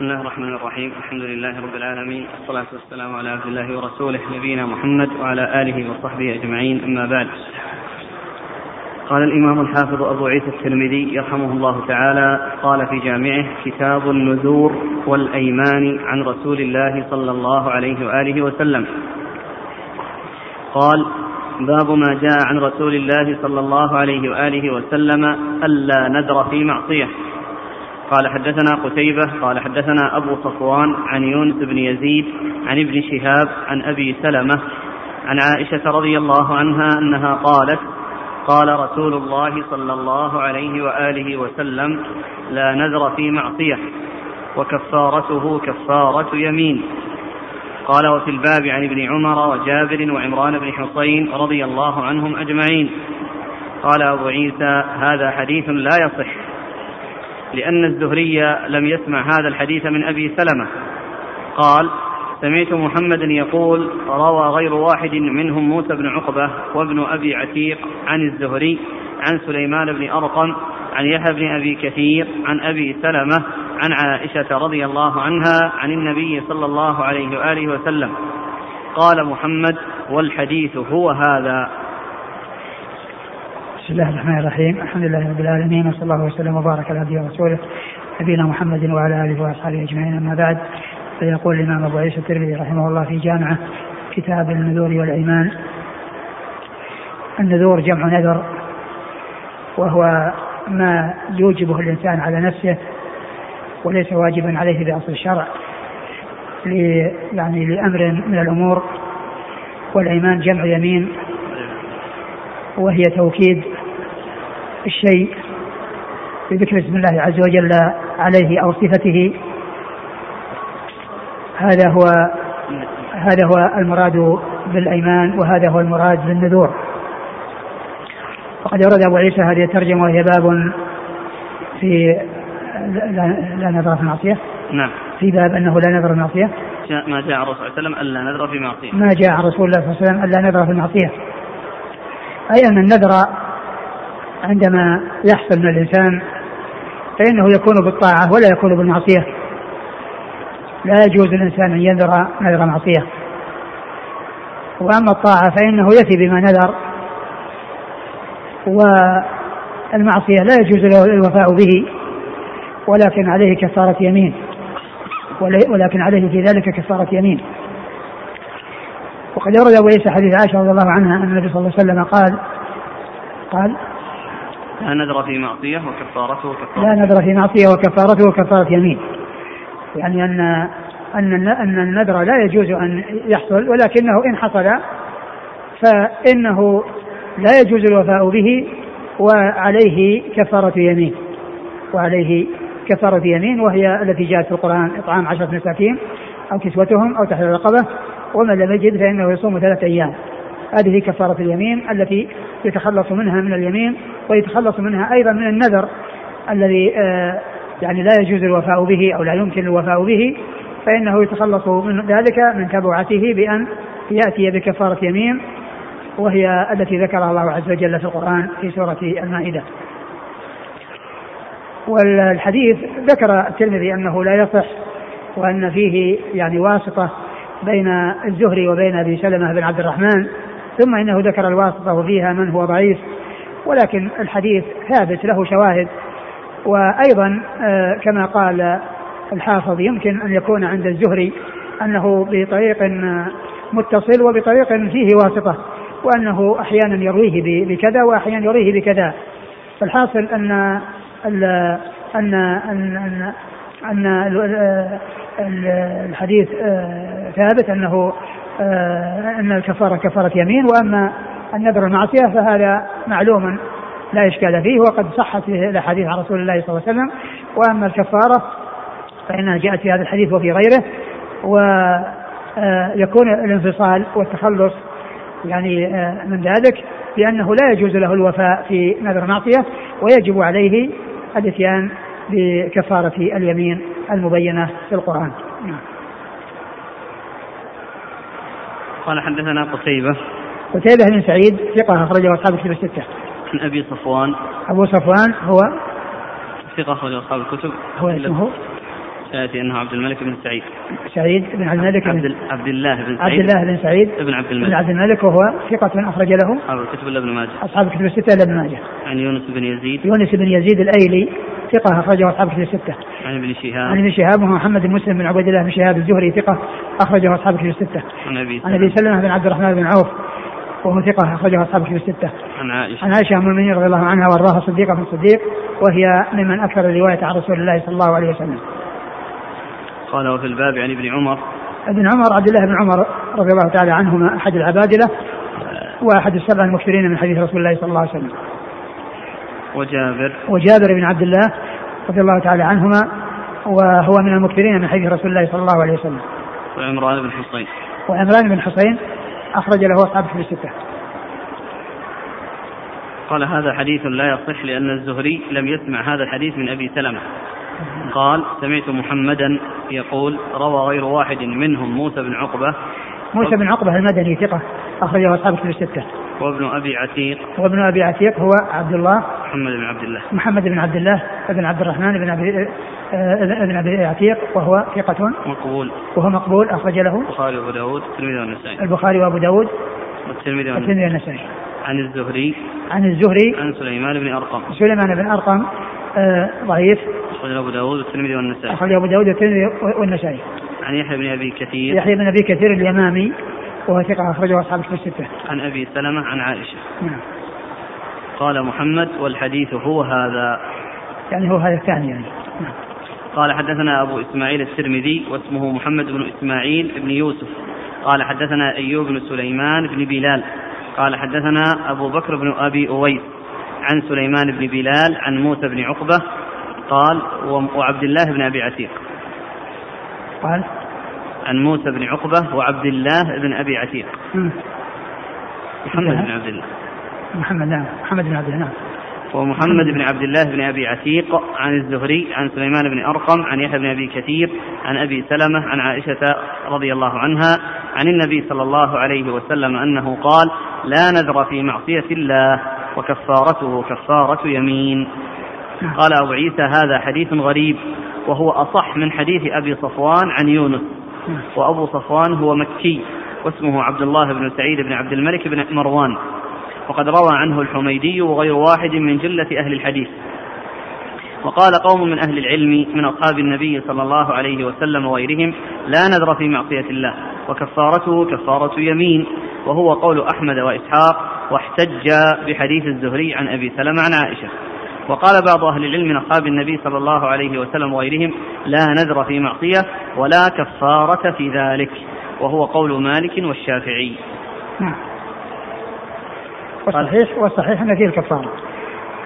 بسم الله الرحمن الرحيم. الحمد لله رب العالمين. والصلاة والسلام على عبد الله ورسوله نبينا محمد وعلى آله وصحبه أجمعين. أما بعد. قال الإمام الحافظ أبو عيسى الترمذي يرحمه الله تعالى قال في جامعه كتاب النذور والأيمان عن رسول الله صلى الله عليه وآله وسلم. قال باب ما جاء عن رسول الله صلى الله عليه وآله وسلم ألا نذر في معصية. قال حدثنا قتيبة قال حدثنا أبو صفوان عن يونس بن يزيد عن ابن شهاب عن أبي سلمة عن عائشة رضي الله عنها أنها قالت قال رسول الله صلى الله عليه وآله وسلم لا نذر في معصية وكفارته كفارة يمين. قال وفي الباب عن ابن عمر وجابر وعمران بن حصين رضي الله عنهم أجمعين. قال أبو عيسى هذا حديث لا يصح. لأن الزهري لم يسمع هذا الحديث من أبي سلمة. قال سمعت محمدا يقول روى غير واحد منهم موسى بن عقبة وابن أبي عتيق عن الزهري عن سليمان بن أرقم عن يحيى بن أبي كثير عن أبي سلمة عن عائشة رضي الله عنها عن النبي صلى الله عليه وآله وسلم. قال محمد والحديث هو هذا. بسم الله الرحمن الرحيم. الحمد لله رب العالمين وصلى الله وسلم وبارك على نبينا ورسوله نبينا محمد وعلى آله وأصحابه أجمعين. أما بعد فيقول الإمام أبو عيسى الترمذي رحمه الله في جامعة كتاب النذور والإيمان النذور جمع نذر وهو ما يوجبه الإنسان على نفسه وليس واجبا عليه بأصل الشرع يعني لأمر من الأمور والإيمان جمع يمين وهي توكيد الشيء بذكر اسم الله عز وجل عليه أو صفته. هذا هو هذا هو المراد بالأيمان وهذا هو المراد بالنذور. وقد ورد أبو عيسى هذه الترجمة وهي باب في لا نذر في المعصيه نعم. في باب أنه لا نذر في المعصيه ما جاء الرسول صلى الله عليه وسلم ألا نذر في معصية. ما جاء رسول الله صلى الله عليه وسلم ألا نذر في المعصيه أي أن النذر عندما يحصل من الإنسان فإنه يكون بالطاعة ولا يكون بالمعصية. لا يجوز للإنسان أن ينذر نذر معصية. وأما الطاعة فإنه يفي بما نذر والمعصية لا يجوز له الوفاء به ولكن عليه كفارة يمين. ولكن عليه في ذلك كفارة يمين. وقد ورد ابو عيسى حديث عائشة رضي الله عنها أن النبي صلى الله عليه وسلم قال قال لا نذر في معصية وكفارته كفارة لا نذر في معصية وكفارته كفارة يمين. يعني أن أن أن النذر لا يجوز أن يحصل ولكنه إن حصل فإنه لا يجوز الوفاء به وعليه كفارة يمين. وعليه كفارة يمين وهي التي جاءت في القرآن إطعام عشرة مساكين أو كسوتهم أو تحرير رقبة ومن لم يجد فإنه يصوم ثلاثة أيام. هذه كفارة اليمين التي يتخلص منها من اليمين ويتخلص منها أيضا من النذر الذي آه يعني لا يجوز الوفاء به أو لا يمكن الوفاء به فإنه يتخلص من ذلك من تبعته بأن يأتي بكفارة يمين وهي التي ذكرها الله عز وجل في القرآن في سورة المائدة. والحديث ذكر الترمذي أنه لا يصح وأن فيه يعني واسطة بين الزهري وبين أبي سلمة بن عبد الرحمن ثم إنه ذكر الواسطة وفيها من هو ضعيف ولكن الحديث ثابت له شواهد. وأيضا كما قال الحافظ يمكن أن يكون عند الزهري أنه بطريق متصل وبطريق فيه واسطة وأنه أحيانا يرويه بكذا واحيانا يرويه بكذا. فالحاصل أن ان ان ان, أن الحديث ثابت أنه أن الكفارة كفارة يمين وأما النذر المعصية فهذا معلوم لا إشكال فيه وقد صحت الاحاديث عن رسول الله صلى الله عليه وسلم وأما الكفارة فانها جاءت في هذا الحديث وفي غيره ويكون الانفصال والتخلص يعني من ذلك بانه لا يجوز له الوفاء في نذر معصيه ويجب عليه الإتيان بكفارة اليمين المبينة في القرآن. نعم. قال حدثنا قتيبة قتيبة بن سعيد ثقة أخرجه أصحاب الكتب الستة. عن أبي صفوان أبو صفوان هو ثقة أخرج أصحاب الكتب هو اسمه ياتي أنه عبد الملك بن سعيد. سعيد بن عبد الملك عبد, بن عبد الله بن عبد سعيد الله بن سعيد بن عبد بن الملك. عبد الملك وهو ثقة أخرج له أصحاب الكتب إلا ابن ماجه. أصحاب الكتب الستة إلا ابن ماجه. عن يونس بن يزيد. يونس بن يزيد الأيلي ثقة أخرجه أصحاب الكتب الستة. عن ابن عن شهاب ابن شهاب وهو محمد بن مسلم بن عبيد الله بن شهاب الزهري ثقة أخرجه أصحاب الكتب الستة. عن أبي عن أبي سلمة بن عبد الرحمن بن عوف وهو ثقة أخرجه أصحاب الكتب الستة. عن عائشة. عن عائشة أم المؤمنين رضي الله عنها وأرضاها صديقة بن صديق وهي ممن أكثر الرواية عن رسول الله صلى الله عليه وسلم. قال وفي الباب عن ابن عمر. ابن عمر عبد الله بن عمر رضي الله تعالى عنهما أحد العبادلة وأحد السبع المكثرين من حديث رسول الله صلى الله عليه وسلم. وجابر. وجابر بن عبد الله رضي الله تعالى عنهما وهو من المكثرين من حديث رسول الله صلى الله عليه وسلم. وعمران بن حصين. وعمران بن حسين أخرج له أصحاب في الستة. قال هذا حديث لا يصح لأن الزهري لم يسمع هذا الحديث من أبي سلمة. قال سمعت محمدا يقول روى غير واحد منهم موسى بن عقبة. موسى بن عقبة المدني ثقة أخرجه أصحاب في الستة. وابن أبي عتيق. وابن أبي عتيق هو عبد الله. محمد بن عبد الله. محمد بن عبد الله بن عبد الرحمن بن أبي آه، بن أبي عتيق وهو ثقة. مقبول. وهو مقبول أخرج له. البخاري وأبو داود الترمذي والنسائي. البخاري وأبو داود والترمذي والنسائي. والترمذي والنسائي. عن الزهري. عن الزهري. عن سليمان بن أرقم. سليمان بن أرقم آه، ضعيف. أخرج أبو داود والترمذي والنسائي. أخرج أبو داود والترمذي والنسائي. عن يحيى بن أبي كثير. يحيى بن أبي كثير اليمامي وهو ثقة أخرجه أصحاب الكتب الستة. عن أبي سلمة عن عائشة. نعم. قال محمد والحديث هو هذا. يعني هو هذا الثاني يعني. نعم. قال حدثنا أبو إسماعيل الترمذي واسمه محمد بن إسماعيل بن يوسف. قال حدثنا أيوب بن سليمان بن بلال. قال حدثنا أبو بكر بن أبي أويس عن سليمان بن بلال عن موسى بن عقبة قال وعبد الله بن أبي عتيق قال عن موسى بن عقبة وعبد الله بن أبي عتيق مم. محمد. بن عبد الله محمد نعم محمد بن عبد الله نعم ومحمد بن عبد الله بن أبي عتيق عن الزهري عن سليمان بن أرقم عن يحيى بن أبي كثير عن أبي سلمة عن عائشة رضي الله عنها عن النبي صلى الله عليه وسلم أنه قال لا نذر في معصية الله وكفارته كفارة يمين. قال أبو عيسى هذا حديث غريب وهو أصح من حديث أبي صفوان عن يونس. نعم. وأبو صفوان هو مكي واسمه عبد الله بن سعيد بن عبد الملك بن مروان. وقد روى عنه الحميدي وغير واحد من جلة أهل الحديث. وقال قوم من أهل العلم من أصحاب النبي صلى الله عليه وسلم وغيرهم لا نذر في معصية الله وكفارته كفارة يمين. وهو قول أحمد وإسحاق واحتج بحديث الزهري عن أبي سلمة عن عائشة. وقال بعض أهل العلم من أصحاب النبي صلى الله عليه وسلم وغيرهم لا نذر في معصية ولا كفارة في ذلك. وهو قول مالك والشافعي. نعم. والصحيح والصحيح أن فيه الكفارة.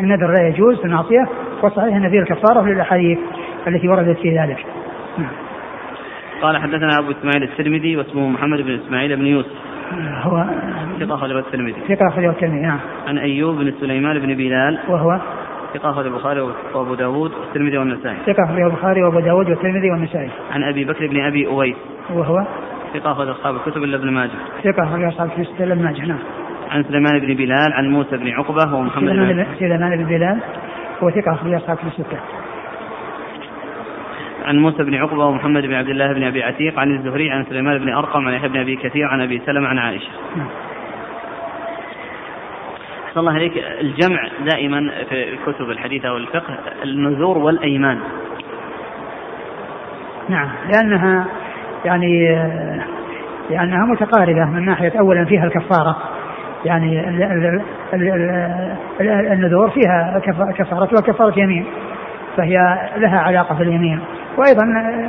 النذر لا يجوز في المعصية والصحيح أن فيه الكفارة للأحاديث التي وردت في ذلك. نعم. قال حدثنا أبو إسماعيل الترمذي واسمه محمد بن إسماعيل بن يوسف. هو ثقة أخرجه الترمذي. ثقة أخرجه الترمذي نعم. عن أيوب بن سليمان بن بلال. وهو ثقة أخرج البخاري وأبو داود والترمذي والنسائي. ثقة أخرجه البخاري وأبو داود والترمذي والنسائي. عن أبي بكر بن أبي أويس. وهو؟ ثقة أخرج أصحاب الكتب إلا ابن ماجه. ثقة أخرجه أصحاب في ستة لم ماجه نعم. عن سليمان بن بلال عن موسى بن عقبة ومحمد بن سليمان بن بلال. هو ثقة أخرجه أصحاب ستة عن موسى بن عقبة ومحمد بن عبد الله بن أبي عتيق عن الزهري عن سليمان بن أرقم عن يحيى بن أبي كثير عن أبي سلمة عن عائشة. نعم. أحسن الله عليك الجمع دائما في كتب الحديث أو الفقه النذور والأيمان. نعم لأنها يعني لأنها متقاربة من ناحية أولا فيها الكفارة. يعني ال- ال- ال- ال- ال- النذور فيها كف- كفارة وكفارة يمين فهي لها علاقة باليمين. وأيضا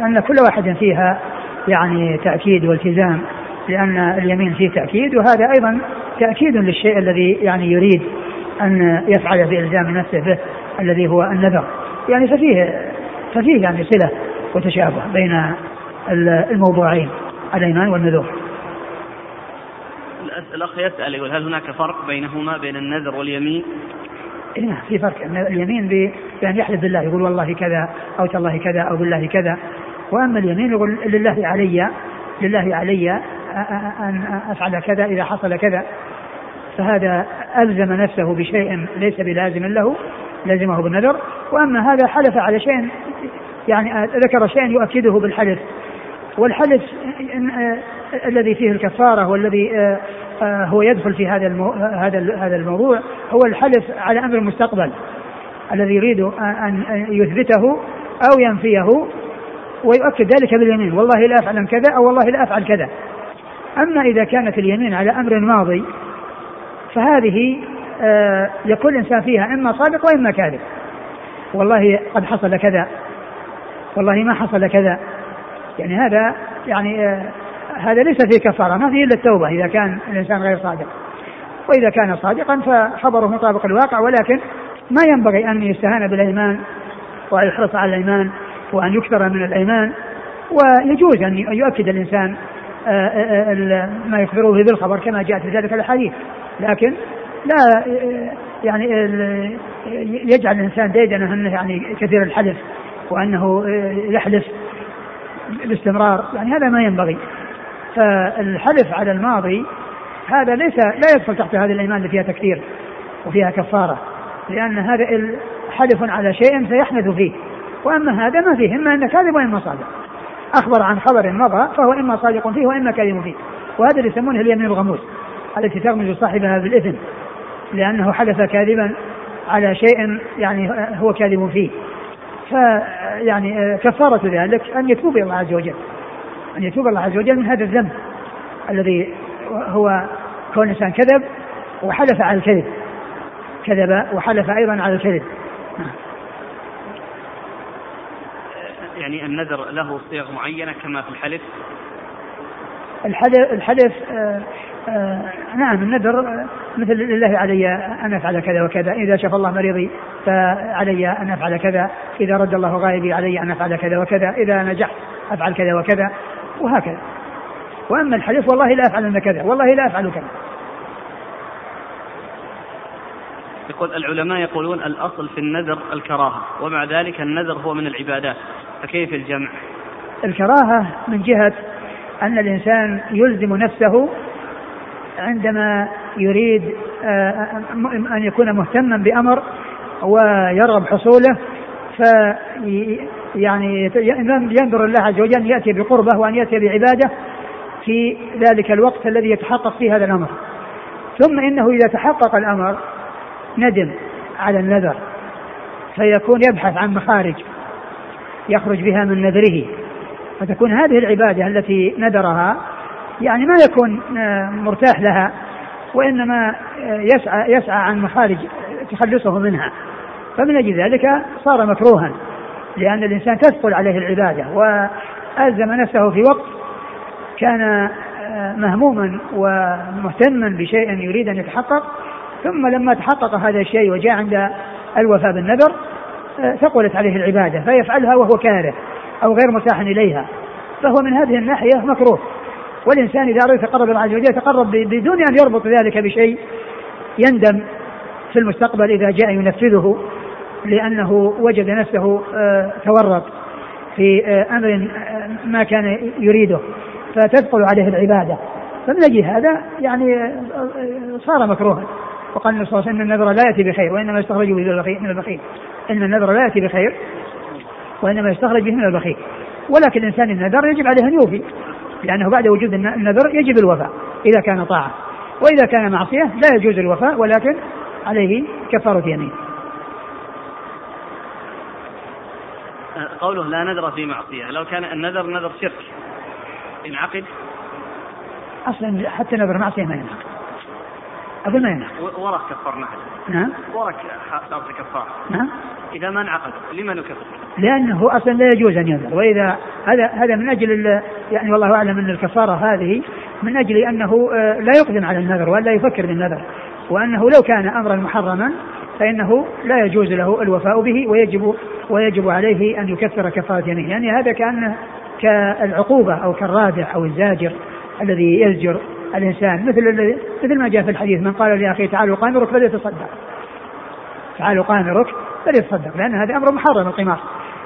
أن كل واحد فيها يعني تأكيد والتزام. لأن اليمين فيه تأكيد وهذا أيضا تأكيد للشيء الذي يعني يريد أن يفعل بإلزام نفسه به الذي هو النذر يعني ففيه ففيه يعني صلة وتشابه بين الموضوعين الأيمان والنذور. الأخ يسأل يقول هل هناك فرق بينهما بين النذر واليمين؟ نعم في فرق اليمين بأن يحلف بالله يقول والله كذا أو تالله كذا أو بالله كذا وأما اليمين يقول لله علي لله علي أن أفعل كذا إذا حصل كذا. فهذا ألزم نفسه بشيء ليس بلازم له لزمه بالنذر. وأما هذا حلف على شيء يعني ذكر شيئا يؤكده بالحلف. والحلف الذي فيه الكفارة والذي هو يدخل في هذا هذا هذا الموضوع هو الحلف على أمر المستقبل الذي يريد أن يثبته أو ينفيه ويؤكد ذلك باليمين. والله لا أفعل كذا أو والله لا أفعل كذا. أما إذا كانت اليمين على أمر ماضي فهذه آه، يكون الإنسان فيها إما صادق وإما كاذب. والله قد حصل كذا. والله ما حصل كذا. يعني هذا يعني آه، هذا ليس فيه كفارة ما فيه إلا التوبة إذا كان الإنسان غير صادق. وإذا كان صادقا فخبره مطابق الواقع ولكن ما ينبغي أن يستهان بالأيمان وأن يحرص على الأيمان وأن يكثر من الأيمان ويجوز أن يؤكد الإنسان ما يخبره بالخبر كما جاءت في ذلك الأحاديث. لكن لا يعني يجعل الإنسان ديدنه أنه يعني كثير الحلف وأنه يحلف باستمرار. يعني هذا ما ينبغي. فالحلف على الماضي هذا ليس لا يدخل تحت هذه الأيمان اللي فيها تكثير وفيها كفارة. لأن هذا حلف على شيء سيحدث فيه. وأما هذا ما فيه إما انه كاذب واما صادق أخبر عن خبر مضى فهو إما صادق فيه وإما كاذب فيه. وهذا اللي يسمونه اليمين الغموس التي تغمز صاحبها بالاثم لأنه حدث كاذبا على شيء يعني هو كاذب فيه. فيعني كفارة ذلك أن يتوب إلى الله عز وجل أن يتوب الله عز وجل من هذا الذنب الذي هو كون الإنسان كذب وحلف على الكذب كذب وحلف أيضا على الكذب. يعني النذر له صيغ معينة كما في الحلف الحلف, الحلف آه آه نعم النذر مثل لله علي أن أفعل كذا وكذا، إذا شفى الله مريضي فعلي أن أفعل كذا، إذا رد الله غائبي علي أن أفعل كذا وكذا، إذا نجحت أفعل كذا وكذا وهكذا. وأما الحلف والله لا افعلن كذا، والله لا أفعل كذا. يقول العلماء يقولون الأصل في النذر الكراهة، ومع ذلك النذر هو من العبادات، فكيف الجمع؟ الكراهة من جهة أن الإنسان يلزم نفسه عندما يريد آه، أن يكون مهتما بأمر ويرغب حصوله ف يعني ينظر الله عز وجل أن يأتي بقربة وأن يأتي بعبادة في ذلك الوقت الذي يتحقق فيه هذا الأمر ثم إنه إذا تحقق الأمر ندم على النذر فيكون يبحث عن مخارج يخرج بها من نذره. فتكون هذه العبادة التي نذرها يعني ما يكون آه، مرتاح لها وإنما آه، يسعى يسعى عن مخارج تخلصه منها. فمن أجل ذلك صار مكروها لأن الإنسان تثقل عليه العبادة وألزم نفسه في وقت كان آه، مهموما ومهتما بشيء يريد أن يتحقق ثم لما تحقق هذا الشيء وجاء عند الوفاء بالنذر ثقلت عليه العبادة فيفعلها وهو كاره أو غير مرتاح إليها. فهو من هذه الناحية مكروه. والإنسان إذا أراد يتقرب الله عز وجل يتقرب بدون أن يربط ذلك بشيء يندم في المستقبل إذا جاء ينفذه لأنه وجد نفسه آه، تورط في آه، أمر آه، ما كان يريده فتثقل عليه العبادة. فمن أجل هذا يعني صار مكروها. وقال النبي صلى الله عليه وسلم إن النذر لا يأتي بخير وإنما يستخرج به من البخيل. إن النذر لا يأتي بخير وإنما يستخرج به من البخيل. ولكن الإنسان النذر يجب عليه أن يوفي لأنه بعد وجود النذر يجب الوفاء إذا كان طاعة. وإذا كان معصية لا يجوز الوفاء ولكن عليه كفارة يمين. قوله لا نذر في معصية لو كان النذر نذر شرك ينعقد؟ أصلا حتى نذر معصية ما ينعقد. أقول ما ينعقد ورق كفرنا نعم. ورق صار كفارة نعم. إذا ما انعقد لما نكفر؟ لأنه أصلا لا يجوز أن ينذر. وإذا هذا هذا من أجل يعني والله أعلم أن الكفارة هذه من أجل أنه آه، لا يقدم على النذر ولا يفكر بالنذر. وأنه لو كان أمرا محرما فإنه لا يجوز له الوفاء به ويجب ويجب عليه أن يكفر كفارة يمين يعني هذا كأنه كالعقوبة أو كالرادع أو الزاجر الذي يزجر. الإنسان مثل مثل ما جاء في الحديث من قال لأخيه تعالوا قامرك فليتصدق. تعالوا قامرك فليتصدق. لأن هذا أمر محرم القمار.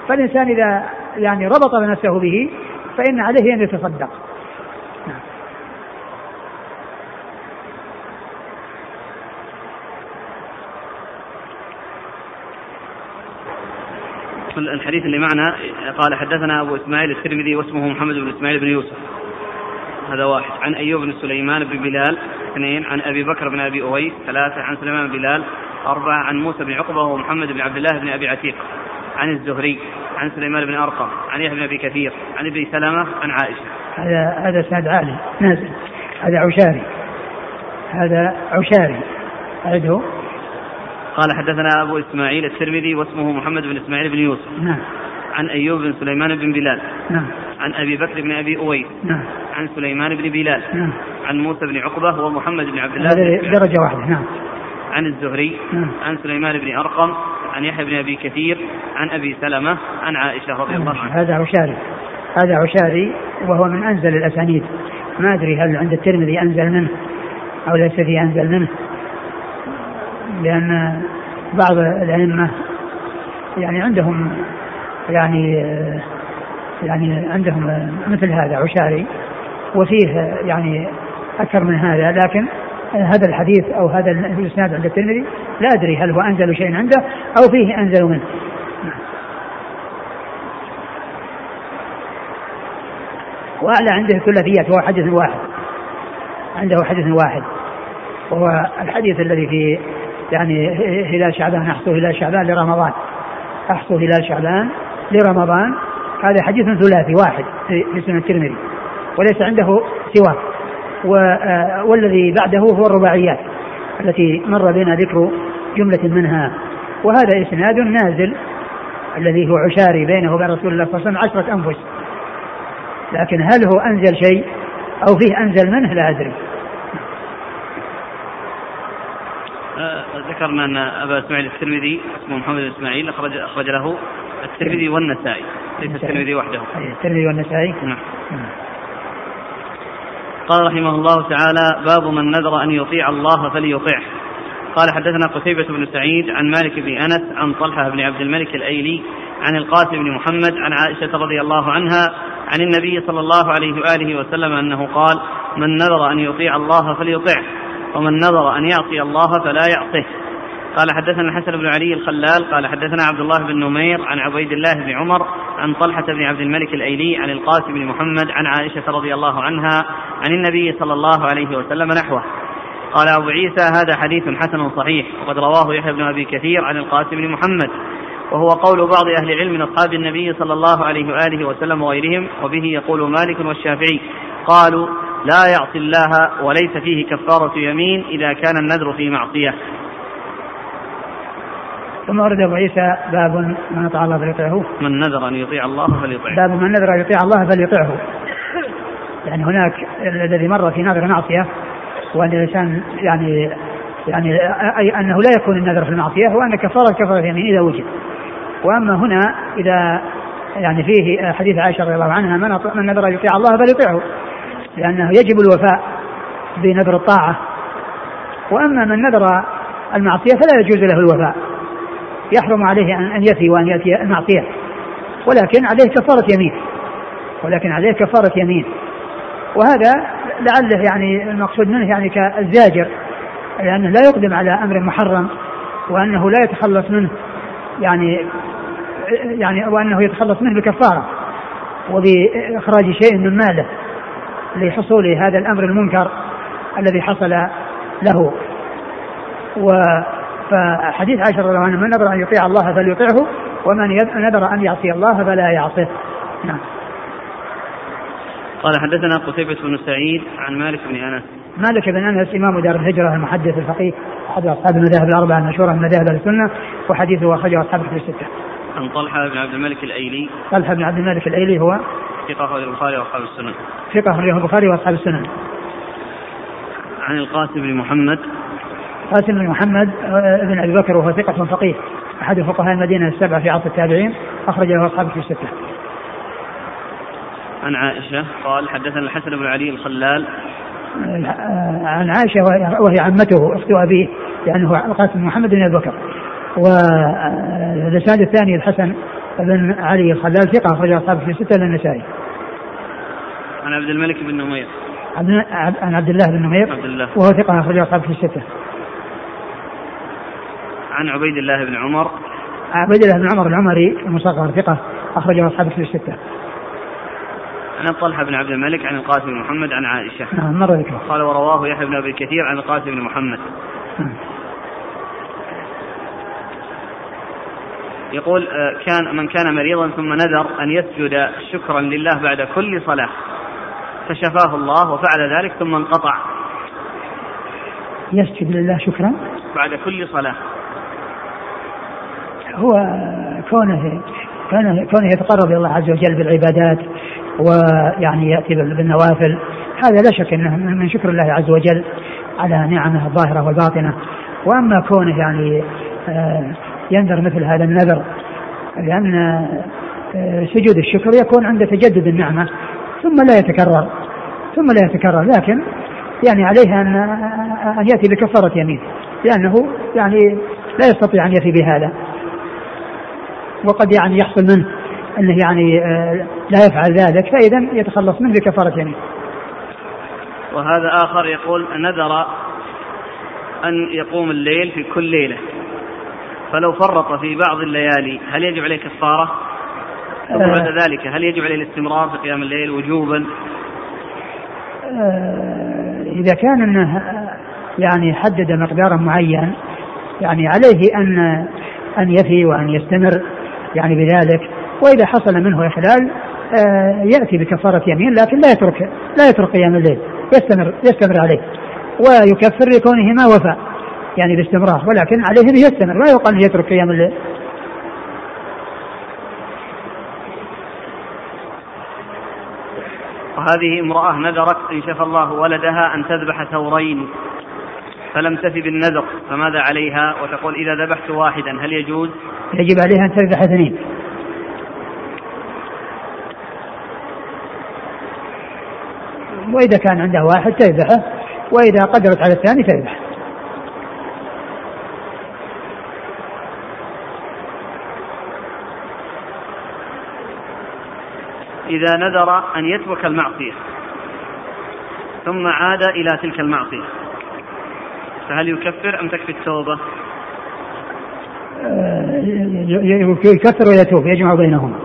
فالإنسان إذا يعني ربط نفسه به فإن عليه أن يتصدق. نعم. الحديث اللي معنا قال حدثنا أبو إسماعيل الترمذي واسمه محمد بن إسماعيل بن يوسف. هذا واحد. عن أيوب بن سليمان بن بلال اثنين. عن أبي بكر بن أبي اويس ثلاثة. عن سليمان بن بلال أربعة. عن موسى بن عقبة ومحمد بن عبد الله بن أبي عتيق. عن الزهري عن سليمان بن أرقم عن يحيى بن أبي كثير عن ابن سلمة عن عائشة. هذا هذا أسناد عالي. نازل. هذا عشاري. هذا عشاري. أعده. قال حدثنا أبو إسماعيل الترمذي واسمه محمد بن إسماعيل بن يوسف. نعم. عن أيوب بن سليمان بن بلال. نعم. عن أبي بكر بن أبي أويس نعم. عن سليمان بن بلال. نعم. عن موسى بن عقبة ومحمد بن عبد الله درجة واحدة. نعم. عن الزهري. نعم. عن سليمان بن أرقم. عن يحيى بن أبي كثير. عن أبي سلمة. عن عائشة رضي الله عنها. هذا عشاري. هذا عشاري وهو من أنزل الأسانيد. ما أدري هل عند الترمذي أنزل منه أو ليس فيه أنزل منه. لأن بعض الأئمة يعني عندهم يعني يعني عندهم مثل هذا عشاري. وفيه يعني أكثر من هذا. لكن هذا الحديث أو هذا الإسناد عند الترمذي لا أدري هل هو أنزل شيء عنده أو فيه أنزل منه. وأعلى عنده ثلاثيات وهو حديث واحد. عنده حديث واحد. وهو الحديث الذي في يعني هلال شعبان احصوا هلال شعبان لرمضان. احصوا هلال شعبان. لرمضان هذا حديث ثلاثي واحد في سنة الترمذي وليس عنده سواه. والذي بعده هو الرباعيات التي مر بنا ذكر جملة منها. وهذا إسناد نازل الذي هو عشاري بينه وبين رسول الله صلى الله عليه وسلم عشرة أنفس. لكن هل هو أنزل شيء أو فيه أنزل منه؟ لا أدري. آه، ذكرنا أن أبا إسماعيل الترمذي اسمه محمد بن إسماعيل اخرج أخرج له الترمذي والنسائي ليس الترمذي وحده؟ الترمذي والنسائي؟ نعم. قال رحمه الله تعالى باب من نذر أن يطيع الله فليطعه قال حدثنا قتيبة بن سعيد عن مالك بن أنس عن طلحة بن عبد الملك الأيلي عن القاسم بن محمد عن عائشة رضي الله عنها عن النبي صلى الله عليه وآله وسلم أنه قال من نذر أن يطيع الله فليطعه ومن نظر أن يعصي الله فلا يعصه قال حدثنا الحسن بن علي الخلال قال حدثنا عبد الله بن نمير عن عبيد الله بن عمر عن طلحة بن عبد الملك الأيلي عن القاسم بن محمد عن عائشة رضي الله عنها عن النبي صلى الله عليه وسلم نحوه. قال أبو عيسى هذا حديث حسن صحيح وقد رواه يحيى بن أبي كثير عن القاسم بن محمد وهو قول بعض أهل العلم من أصحاب النبي صلى الله عليه وآله وسلم وغيرهم وبه يقول مالك والشافعي قالوا لا يعصي الله وليس فيه كفارة يمين إذا كان النذر في معصية. ثم ورد أبو عيسى باب من أطاع الله فليطعه. من نذر أن يطيع الله فليطعه. باب من نذر أن يطيع الله فليطعه. يعني هناك الذي مر في نذر معصيه وأن الإنسان يعني يعني أي أنه لا يكون النذر في المعصية وأن كفارة كفارة يمين إذا وجد. وأما هنا إذا يعني فيه حديث عائشة رضي الله عنها من من نذر أن يطيع الله فليطعه. لأنه يجب الوفاء بنذر الطاعة. وأما من نذر المعصية فلا يجوز له الوفاء. يحرم عليه أن يفي وأن يأتي المعصية ولكن عليه كفارة يمين. ولكن عليه كفارة يمين. وهذا لعله يعني المقصود منه يعني كالزاجر. لأنه لا يقدم على أمر محرم وأنه لا يتخلص منه. يعني يعني وأنه يتخلص منه بكفارة وبإخراج شيء من ماله لحصول هذا الأمر المنكر الذي حصل له. و فحديث عائشة رضي الله عنها من نذر أن يطيع الله فليطيعه ومن نذر أن يعصي الله فلا يعصه نعم قال حدثنا قتيبة بن سعيد عن مالك بن أنس مالك بن أنس إمام دار الهجرة المحدث الفقيه أحد أصحاب المذاهب الأربعة المشهورة من مذاهب السنة وحديثه أخرجه أصحاب الكتب الستة. عن طلحة بن عبد الملك الأيلي طلحة بن عبد الملك الأيلي هو ثقة أخرجه البخاري وأصحاب السنن. ثقة أخرجه البخاري وأصحاب السنن. عن القاسم بن محمد قاسم بن محمد آه، بن أبي بكر وهو ثقة فقيه أحد فقهاء المدينة السبعة في عصر التابعين أخرج له اصحابه في الستة. عن عائشة قال حدثنا الحسن بن علي الخلال آه، عن عائشة وهي عمته أخت أبيه لأنه يعني القاسم بن محمد بن أبي بكر. والاسناد الثاني الحسن بن علي الخلال ثقة أخرج أصحابه في ستة للنسائي. عن عبد الملك بن نمير. عن عبد الله بن نمير عبد الله وهو ثقة أخرج أصحابه في ستة. عن عبيد الله بن عمر عبد الله بن عمر العمري المصغر ثقة أخرجه أصحاب الكتب الستة. عن طلحة بن عبد الملك عن القاسم بن محمد عن عائشة. نعم مر ذكره. قال ورواه يحيى بن أبي كثير عن القاسم بن محمد. نعم. يقول آه، كان من كان مريضا ثم نذر أن يسجد شكرا لله بعد كل صلاة فشفاه الله وفعل ذلك ثم انقطع يسجد لله شكرا بعد كل صلاة هو كونه كونه كونه يتقرب إلى الله عز وجل بالعبادات ويعني يأتي بالنوافل هذا لا شك إنه من شكر الله عز وجل على نعمه الظاهرة والباطنة. وأما كونه يعني آه، ينذر مثل هذا النذر لأن آه، سجود الشكر يكون عند تجدد النعمة ثم لا يتكرر ثم لا يتكرر لكن يعني عليه أن أن يأتي بكفارة يمين لأنه يعني لا يستطيع أن يفي بهذا. وقد يعني يحصل منه أنه يعني آه، لا يفعل ذلك فإذا يتخلص منه بكفارة يمين. وهذا آخر يقول نذر أن يقوم الليل في كل ليلة فلو فرط في بعض الليالي هل يجب عليه كفاره؟ وبعد آه. ذلك هل يجب عليه الاستمرار في قيام الليل وجوبا؟ آه، إذا كان أنه يعني حدد مقدارا معين يعني عليه أن أن يفي وأن يستمر يعني بذلك وإذا حصل منه إخلال آه، يأتي بكفارة يمين لكن لا يترك لا يترك قيام الليل يستمر يستمر عليه ويكفر لكونه ما وفى يعني باستمرار ولكن عليه أن يستمر لا يقال أن يترك قيام الليل. وهذه امرأة نذرت إن شفى الله ولدها أن تذبح ثورين فلم تفي بالنذر فماذا عليها؟ وتقول إذا ذبحت واحدا هل يجوز؟ يجب عليها أن تذبح اثنين وإذا كان عندها واحد تذبحه وإذا قدرت على الثاني تذبح إذا نذر أن يترك المعصية ثم عاد إلى تلك المعصية فهل يكفر أم تكفي التوبة؟ يكفر ويتوب يجمع بينهما.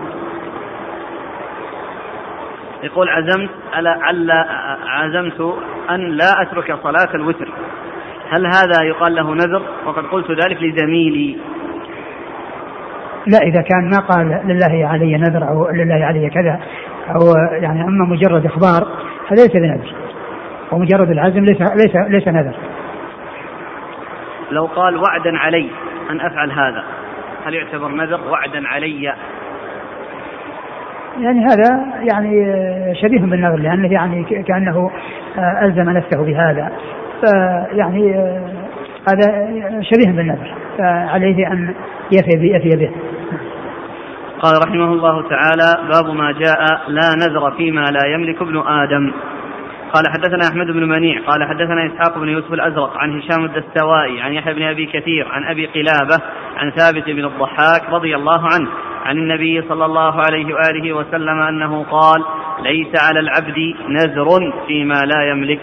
يقول عزمت على عزمت أن لا أترك صلاة الوتر. هل هذا يقال له نذر؟ وقد قلت ذلك لزميلي. لا إذا كان ما قال لله علي نذر أو لله علي كذا أو يعني أما مجرد إخبار هذا ليس بنذر. ومجرد العزم ليس ليس ليس نذر. لو قال وعدا علي أن أفعل هذا. هل يعتبر نذر وعدا علي. يعني هذا يعني شبيه بالنذر لأنه يعني كأنه ألزم نفسه بهذا. فيعني هذا شبيه بالنذر فعليه أن يفي يفي به. قال رحمه الله تعالى باب ما جاء لا نذر فيما لا يملك ابن آدم. قال حدثنا أحمد بن منيع قال حدثنا إسحاق بن يوسف الأزرق عن هشام الدستوائي عن يحيى بن أبي كثير عن أبي قلابة عن ثابت بن الضحاك رضي الله عنه عن النبي صلى الله عليه وآله وسلم أنه قال ليس على العبد نذر فيما لا يملك.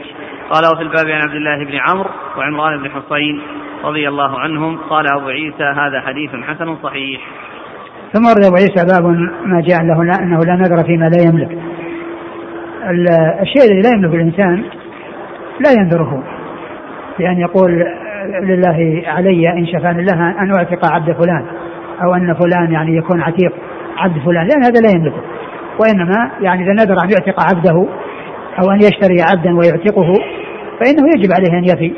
قال وفي الباب عن عبد الله بن عمرو وعمران بن حصين رضي الله عنهم. قال أبو عيسى هذا حديث حسن صحيح. ثم ورد أبو عيسى باب ما جاء له أنه لا نذر فيما لا يملك. الشيء الذي لا يملك الإنسان لا ينذره. بان يقول لله علي إن شفاني الله أن أعتق عبد فلان أو أن فلان يعني يكون عتيق عبد فلان لأن هذا لا يملكه وإنما يعني إذا نذر أن يعتق عبده أو أن يشتري عبدا ويعتقه فإنه يجب عليه أن يفي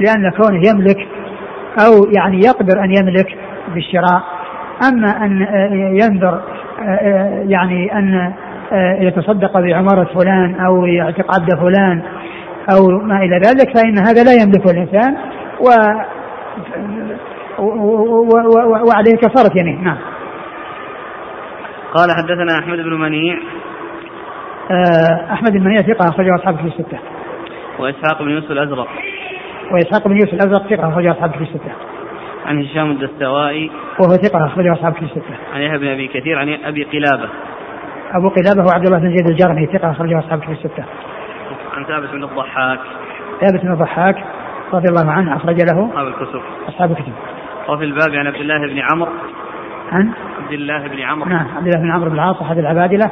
لأن كونه يملك أو يعني يقدر أن يملك بالشراء أما أن ينذر يعني أن يتصدق بعمارة فلان أو يعتق عبد فلان أو ما إلى ذلك فإن هذا لا يملكه الإنسان و وعليه كفارة يمين نعم قال حدثنا أحمد بن منيع أحمد بن منيع ثقة أخرجه أصحاب في الستة وإسحاق بن يوسف الأزرق وإسحاق بن يوسف الأزرق ثقة أخرجه أصحاب في الستة عن هشام الدستوائي وهو ثقة أخرجه أصحاب في الستة. عن يحيى بن أبي كثير عن أبي قلابة. أبو قلابة هو عبد الله بن زيد الجرمي ثقة أخرجه أصحاب في الستة. عن ثابت بن الضحاك. ثابت بن الضحاك رضي الله عنه أخرج له أصحاب الكتب. أصحاب الكتب. وفي الباب عن عبد الله بن عمرو عن عبد الله بن عمرو نعم عبد الله بن عمرو بن العاص أحد العبادلة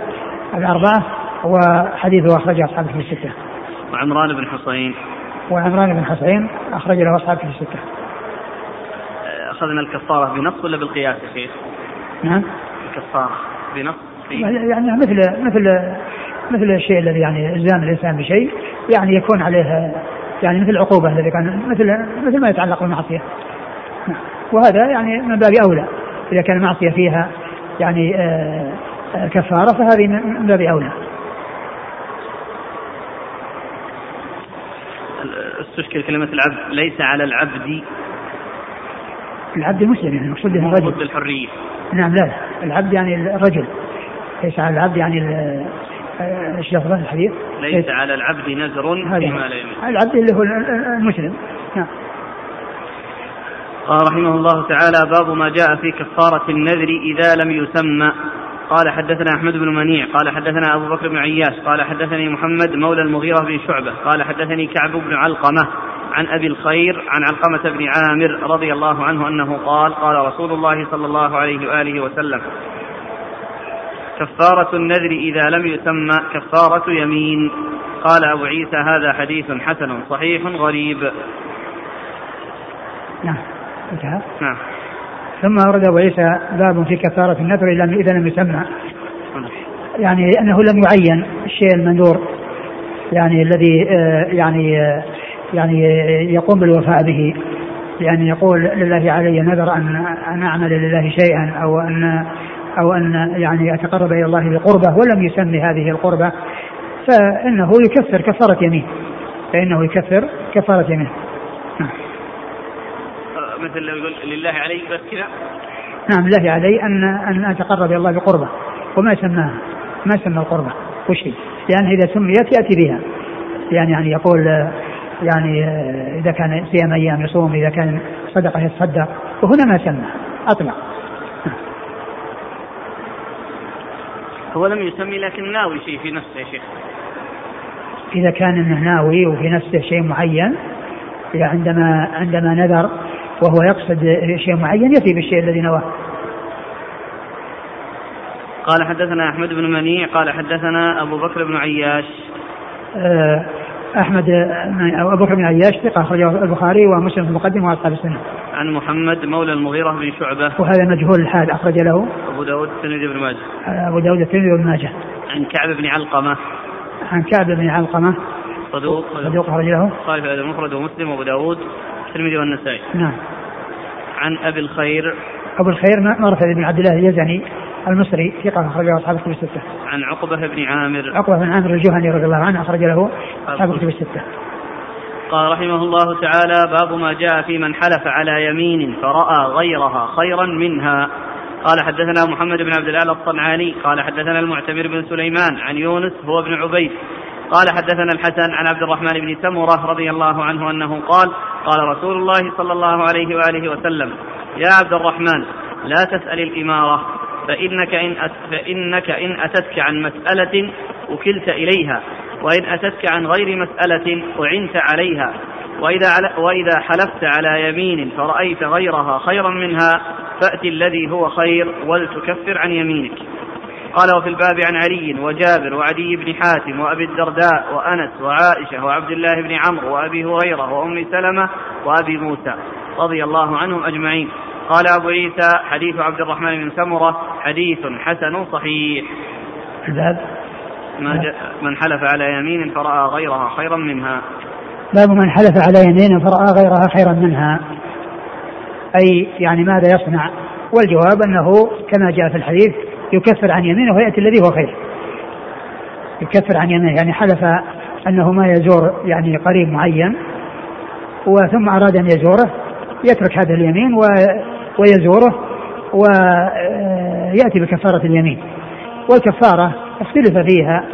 الأربعة وحديثه أخرجه أصحاب في الستة. وعمران بن حصين وعمران بن حصين أخرج له أصحاب في الستة. أخذنا الكفارة بنص ولا بالقياس يا شيخ؟ نعم. الكفارة بنص يعني مثل مثل مثل الشيء الذي يعني الزام الإنسان بشيء يعني يكون عليه يعني مثل العقوبه الذي كان مثل مثل ما يتعلق بالمعصية. نعم. وهذا يعني من باب أولى إذا كان المعصية فيها يعني آه، آه، كفارة فهذه من باب أولى. استشكل كلمة العبد ليس على العبد العبد المسلم يعني المقصود به الرجل ضد الحرية نعم لا العبد يعني الرجل ليس على العبد يعني إيش لفظ الحديث؟ ليس على العبد نذر فيما لا يملك. العبد اللي هو المسلم. نعم. قال رحمه الله تعالى باب ما جاء في كفارة النذر إذا لم يسمى. قال حدثنا أحمد بن منيع قال حدثنا أبو بكر بن عياش قال حدثني محمد مولى المغيرة بن شعبة قال حدثني كعب بن علقمة عن أبي الخير عن علقمة بن عامر رضي الله عنه أنه قال قال رسول الله صلى الله عليه وآله وسلم كفارة النذر إذا لم يسمى كفارة يمين. قال أبو عيسى هذا حديث حسن صحيح غريب. نعم انتهى. نعم. ثم أورد أبو عيسى باب في كفارة النذر إذا لم يسمى. يعني أنه لم يعين الشيء المنذور. يعني الذي آه، يعني آه، يعني يقوم بالوفاء به. يعني يقول لله علي نذر أن أن أعمل لله شيئا أو أن أو أن يعني أتقرب إلى الله بقربة ولم يسمي هذه القربة فإنه يكفر كفارة يمين. فإنه يكفر كفارة يمين. نعم. مثل لو يقول لله علي بس كذا. نعم لله علي أن أن أتقرب إلى الله بقربة وما سماها ما سمى القربة وش هي؟ لأن إذا سميت يأتي بها. يعني يعني يقول يعني إذا كان صيام أيام يصوم إذا كان صدقة يتصدق وهنا ما سمى أطلق. هو لم يسمي لكن ناوي شيء في نفسه يا شيخ. إذا كان إنه ناوي وفي نفسه شيء معين عندما عندما نذر وهو يقصد شيء معين يأتي بالشيء الذي نواه. قال حدثنا أحمد بن منيع قال حدثنا أبو بكر بن عياش. آه، أحمد أو أبو بكر بن عياش ثقة أخرجه البخاري ومسلم في المقدمة وأصحاب السنة. عن محمد مولى المغيرة بن شعبة. وهذا مجهول الحال أخرج له. أبو داود الترمذي بن ماجه. آه، أبو داود الترمذي بن ماجه. عن كعب بن علقمة. عن كعب بن علقمة. صدوق. صدوق أخرج له. قال في هذا المفرد ومسلم وأبو داود الترمذي والنسائي. نعم. عن أبي الخير. أبو الخير مرثد بن عبد الله اليزني المصري ثقة أخرجه أصحاب الكتب الستة. عن عقبة بن عامر. عقبة بن عامر الجهني رضي الله عنه أخرج له أصحاب الكتب الستة. قال رحمه الله تعالى باب ما جاء في من حلف على يمين فرأى غيرها خيرا منها. قال حدثنا محمد بن عبد الأعلى الصنعاني قال حدثنا المعتمر بن سليمان عن يونس هو ابن عبيد. قال حدثنا الحسن عن عبد الرحمن بن سمرة رضي الله عنه أنه قال قال رسول الله صلى الله عليه وآله وسلم يا عبد الرحمن لا تسأل الإمارة فإنك إن فإنك إن أتتك عن مسألة وكلت إليها وإن أتتك عن غير مسألة أعنت عليها وإذا, وإذا حلفت على يمين فرأيت غيرها خيرا منها فأت الذي هو خير ولتكفر عن يمينك. قال وفي الباب عن علي وجابر وعدي بن حاتم وأبي الدرداء وأنس وعائشة وعبد الله بن عمرو وأبي هريرة وأم سلمة وأبي موسى رضي الله عنهم أجمعين. قال أبو عيسى حديث عبد الرحمن بن سمرة حديث حسن صحيح. من حلف على يمين فرأى غيرها خيرا منها. باب من حلف على يمين فرأى غيرها خيرا منها. أي يعني ماذا يصنع؟ والجواب أنه كما جاء في الحديث يكفر عن يمينه ويأتي الذي هو خير. يكفر عن يمينه يعني حلف أنه ما يزور يعني قريب معين وثم أراد أن يزوره يترك هذا اليمين ويزوره ويأتي بكفارة اليمين. والكفارة اختلف فيها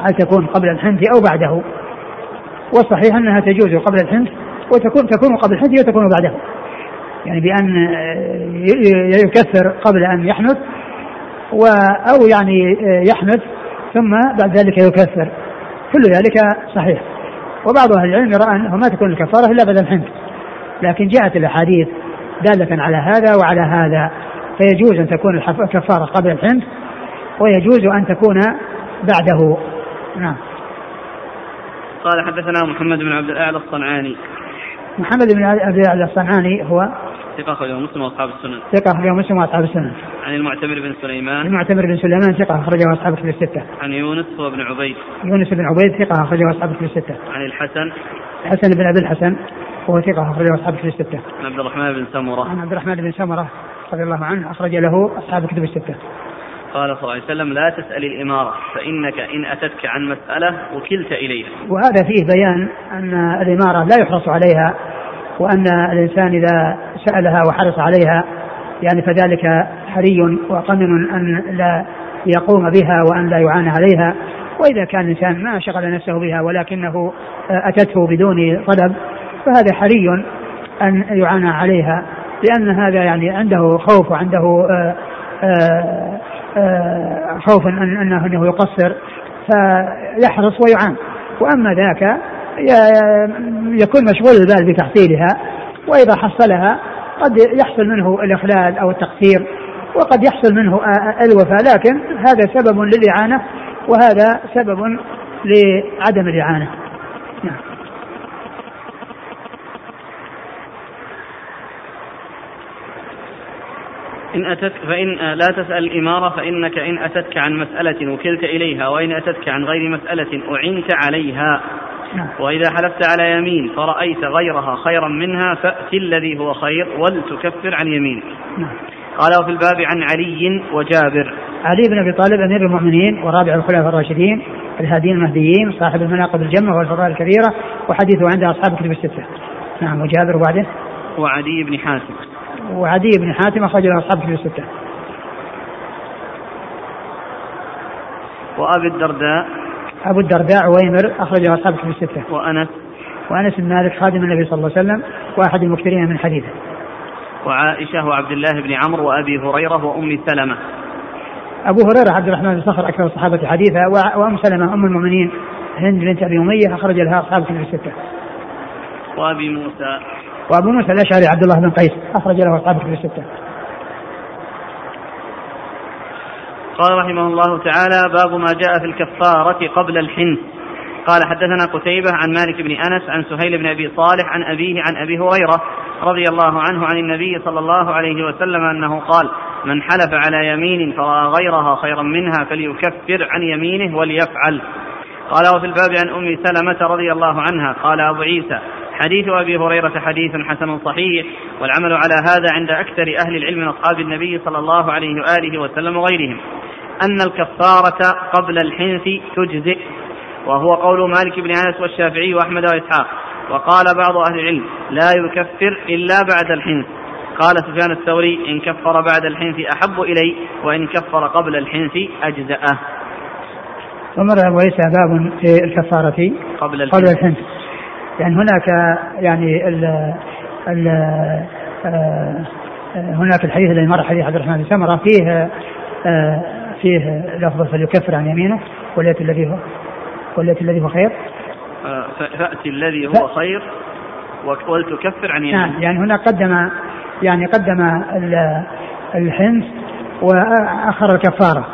هل تكون قبل الحنث أو بعده. والصحيح أنها تجوز قبل الحنث وتكون تكون قبل الحنث وتكون بعده. يعني بأن يكثر قبل أن يحنث أو يعني يحنث ثم بعد ذلك يكثر. كل ذلك صحيح. وبعض أهل العلم يرى أنه ما تكون الكفارة إلا بعد الحنث. لكن جاءت الأحاديث دالة على هذا وعلى هذا. فيجوز أن تكون الكفارة قبل الحنث ويجوز أن تكون بعده نعم قال حدثنا محمد بن عبد الأعلى الصنعاني محمد بن عبد الأعلى الصنعاني هو ثقة أخرجه مسلم وأصحاب السنن. ثقة أخرجه مسلم وأصحاب السنن. عن المعتمر بن سليمان. المعتمر بن سليمان ثقة أخرجه أصحاب الكتب الستة. عن يونس هو بن عبيد. يونس بن عبيد ثقة أخرجه أصحاب الكتب الستة. عن الحسن. الحسن بن أبي الحسن وهو ثقة أخرجه أصحاب الكتب الستة. عن عبد الرحمن بن سمرة. عن عبد الرحمن بن سمرة رضي الله عنه أخرج له أصحاب الكتب الستة. قال صلى الله عليه وسلم لا تسأل الإمارة فإنك إن أتتك عن مسألة وكلت إليها. وهذا فيه بيان أن الإمارة لا يحرص عليها وأن الإنسان إذا سألها وحرص عليها يعني فذلك حري وقمن أن لا يقوم بها وأن لا يعان عليها. وإذا كان الإنسان ما شغل نفسه بها ولكنه أتته بدون طلب فهذا حري أن يعانى عليها لأن هذا يعني عنده خوف وعنده آآ آآ آآ خوف أن أنه, أنه يقصر فيحرص ويعان. وأما ذاك يكون مشغول البال بتحصيلها وإذا حصلها قد يحصل منه الإخلال أو التقصير وقد يحصل منه الوفاء لكن هذا سبب للإعانة وهذا سبب لعدم الإعانة. نعم. إن أتتك فإن لا تسأل الإمارة فإنك إن أتتك عن مسألة وكلت إليها وإن أتتك عن غير مسألة أعنت عليها نعم. وإذا حلفت على يمين فرأيت غيرها خيرا منها فأت الذي هو خير ولتكفر عن يمينك نعم. قال وفي الباب عن علي وجابر علي بن أبي طالب أمير المؤمنين ورابع الخلفاء الراشدين الهاديين المهديين صاحب المناقب الجمة والفضائل الكبيرة وحديثه عند أصحاب الكتب الستة. نعم وجابر وبعده وعدي بن حاتم وعدي بن حاتم أخرج له أصحاب الكتب الستة. وأبي الدرداء أبو الدرداء عويمر أخرجه أصحاب الكتب الستة. وأنس وأنس بن مالك خادم النبي صلى الله عليه وسلم وأحد المكثرين من حديثه. وعائشة وعبد الله بن عمرو وأبي هريرة وأم سلمة. أبو هريرة عبد الرحمن بن صخر أكثر الصحابة حديثا وأم سلمة أم المؤمنين هند بنت أبي أمية أخرج لها أصحاب الكتب الستة. وأبي موسى وأبو موسى الأشعري عبد الله بن قيس أخرج له أصحاب الكتب الستة. قال رحمه الله تعالى باب ما جاء في الكفارة قبل الحنث قال حدثنا قتيبة عن مالك بن أنس عن سهيل بن أبي صالح عن أبيه عن أبي هريرة رضي الله عنه عن النبي صلى الله عليه وسلم أنه قال من حلف على يمين فرأى غيرها خيرا منها فليكفر عن يمينه وليفعل قال وفي الباب عن أم سلمة رضي الله عنها قال أبو عيسى حديث أبي هريرة حديث حسن صحيح والعمل على هذا عند أكثر أهل العلم من أصحاب النبي صلى الله عليه وآله وسلم وغيرهم. أن الكفارة قبل الحنث تجزئ وهو قول مالك بن أنس والشافعي وأحمد وإسحاق. وقال بعض أهل العلم لا يكفر إلا بعد الحنث. قال سفيان الثوري إن كفر بعد الحنث أحب إلي وإن كفر قبل الحنث أجزأه. ثم أبو عيسى باب في الكفارة قبل الحنث, قبل الحنث. يعني هناك يعني ال ال آه، هناك الحديث الذي مر حديث عبد الرحمن بن سمرة فيه آه، فيه لفظ فليكفر عن يمينه وليأتي الذي هو وليأتي الذي هو خير. آه، فأتي الذي هو خير ولتكفر عن يمينه. نعم يعني هنا قدم يعني قدم الحنث وأخر الكفارة.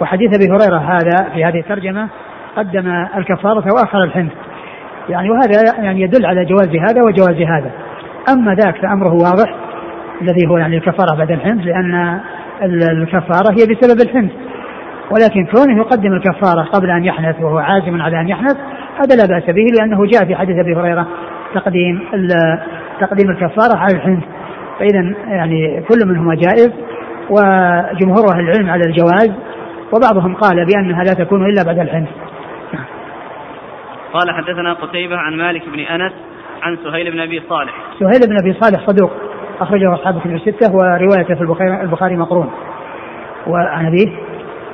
وحديث أبي هريرة هذا في هذه الترجمة قدم الكفارة وأخر الحنث يعني وهذا يعني يدل على جواز هذا وجواز هذا. أما ذاك فأمره واضح الذي هو يعني الكفارة بعد الحنث لأن الكفارة هي بسبب الحنث ولكن كونه يقدم الكفارة قبل أن يحنث وهو عازم على أن يحنث هذا لا بأس به لأنه جاء في حديث أبي هريرة تقديم تقديم الكفارة على الحنث فإذا يعني كل منهما جائز وجمهور أهل العلم على الجواز وبعضهم قال بأنها لا تكون إلا بعد الحنث قال حدثنا قتيبة عن مالك بن أنس عن سهيل بن أبي صالح. سهيل بن أبي صالح صدوق. أخرجه أصحاب الكتب الستة وروايته في البخاري, البخاري مقرون. وعن أبيه؟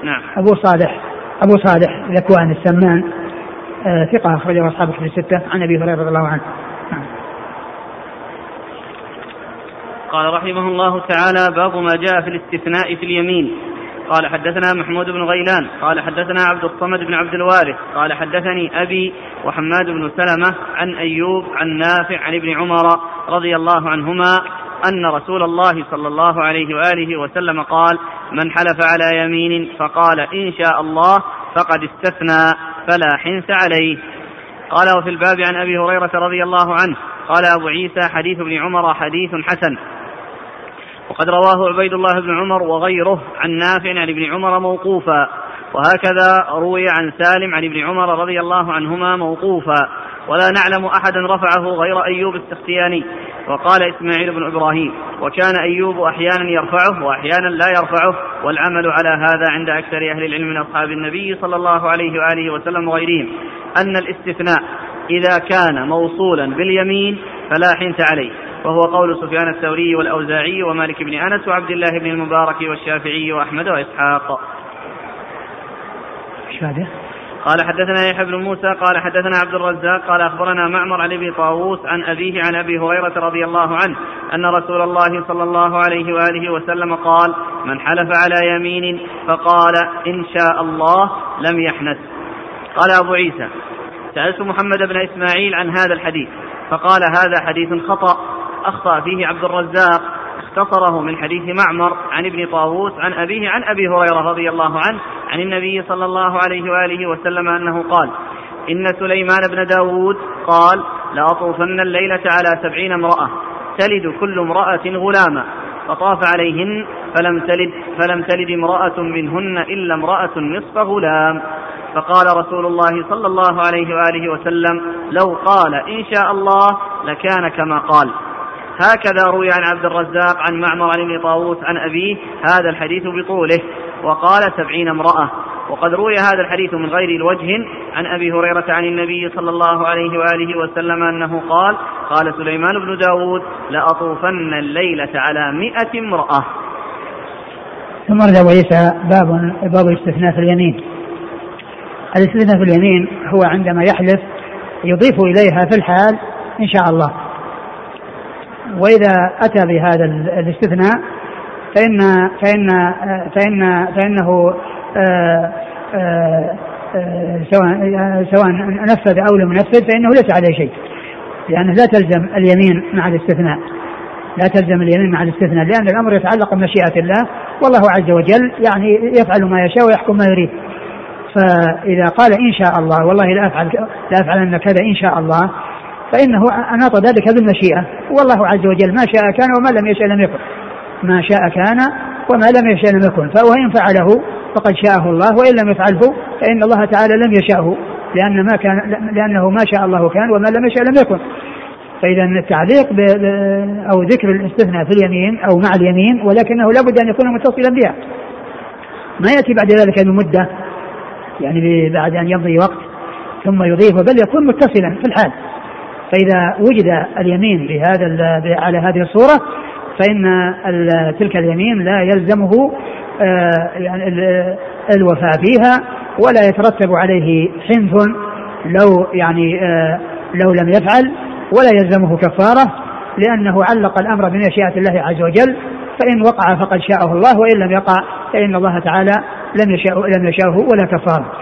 نعم. أبو صالح. أبو صالح ذكوان السمان. آه ثقة أخرجه أصحاب الكتب الستة. عن أبي هريرة رضي الله عنه. نعم. قال رحمه الله تعالى باب ما جاء في الاستثناء في اليمين. قال حدثنا محمود بن غيلان قال حدثنا عبد الصمد بن عبد الوارث قال حدثني أبي وحماد بن سلمة عن أيوب عن نافع عن ابن عمر رضي الله عنهما أن رسول الله صلى الله عليه وآله وسلم قال من حلف على يمين فقال إن شاء الله فقد استثنى فلا حنث عليه. قال وفي الباب عن أبي هريرة رضي الله عنه قال أبو عيسى حديث ابن عمر حديث حسن. وقد رواه عبيد الله بن عمر وغيره عن نافع عن ابن عمر موقوفا. وهكذا روي عن سالم عن ابن عمر رضي الله عنهما موقوفا. ولا نعلم أحدا رفعه غير أيوب السختياني. وقال إسماعيل بن إبراهيم وكان أيوب أحيانا يرفعه وأحيانا لا يرفعه والعمل على هذا عند أكثر أهل العلم من أصحاب النبي صلى الله عليه وآله وسلم وغيرهم أن الاستثناء إذا كان موصولا باليمين فلا حنث عليه. وهو قول سفيان الثوري والأوزاعي ومالك بن أنس وعبد الله بن المبارك والشافعي وأحمد وإسحاق. قال حدثنا يحيى بن موسى قال حدثنا عبد الرزاق قال أخبرنا معمر عن أبي طاووس عن أبيه عن أبي هريرة رضي الله عنه أن رسول الله صلى الله عليه وآله وسلم قال من حلف على يمين فقال إن شاء الله لم يحنث. قال أبو عيسى سألت محمد بن إسماعيل عن هذا الحديث فقال هذا حديث خطأ. أخطأ فيه عبد الرزاق اختصره من حديث معمر عن ابن طاووس عن أبيه عن أبي هريرة رضي الله عنه عن النبي صلى الله عليه وآله وسلم أنه قال إن سليمان بن داود قال لأطوفن الليلة على سبعين امرأة تلد كل امرأة غلاما فطاف عليهن فلم تلد فلم تلد امرأة منهن إلا امرأة نصف غلام. فقال رسول الله صلى الله عليه وآله وسلم لو قال إن شاء الله لكان كما قال. هكذا روي عن عبد الرزاق عن معمر عن ابن طاووس عن أبيه هذا الحديث بطوله. وقال سبعين امرأة. وقد روي هذا الحديث من غير الوجه عن أبي هريرة عن النبي صلى الله عليه وآله وسلم أنه قال قال سليمان بن داود لأطوفن الليلة على مئة امرأة. ثم رد أبو عيسى باب باب الاستثناء في اليمين. الاستثناء في اليمين هو عندما يحلف يضيف إليها في الحال إن شاء الله. وإذا أتى بهذا الاستثناء فإن فإن فإن فإنه آه، آه، سواء سواء نفذ أو لم ينفذ فإنه ليس عليه شيء لأنه لا تلزم اليمين مع الاستثناء لا تلزم اليمين مع الاستثناء لأن الأمر يتعلق بمشيئة الله والله عز وجل يعني يفعل ما يشاء ويحكم ما يريد. فإذا قال إن شاء الله والله لا أفعل لا أفعلن كذا إن شاء الله فإنه أناط ذلك بالمشيئة والله عز وجل ما شاء كان وما لم يشاء لم يكن. ما شاء كان وما لم يشاء لم يكن. فهو إن فعله فقد شاءه الله. وإن لم يفعله فإن الله تعالى لم يشاءه. لأن ما كان لأنه ما شاء الله كان وما لم يشاء لم يكن. فإذا التعليق أو ذكر الاستثناء في اليمين أو مع اليمين ولكنه لابد أن يكون متصلا بها. ما يأتي بعد ذلك بمدة يعني بعد أن يمضي وقت ثم يضيف بل يكون متصلا في الحال. فإذا وجد اليمين بهذا على هذه الصورة فإن تلك اليمين لا يلزمه آه، يعني الوفاء فيها ولا يترتب عليه حنث لو يعني آه، لو لم يفعل ولا يلزمه كفارة لأنه علق الأمر بمشيئة الله عز وجل فإن وقع فقد شاءه الله وإن لم يقع فإن الله تعالى لم يشاء لم يشاءه ولا كفارة.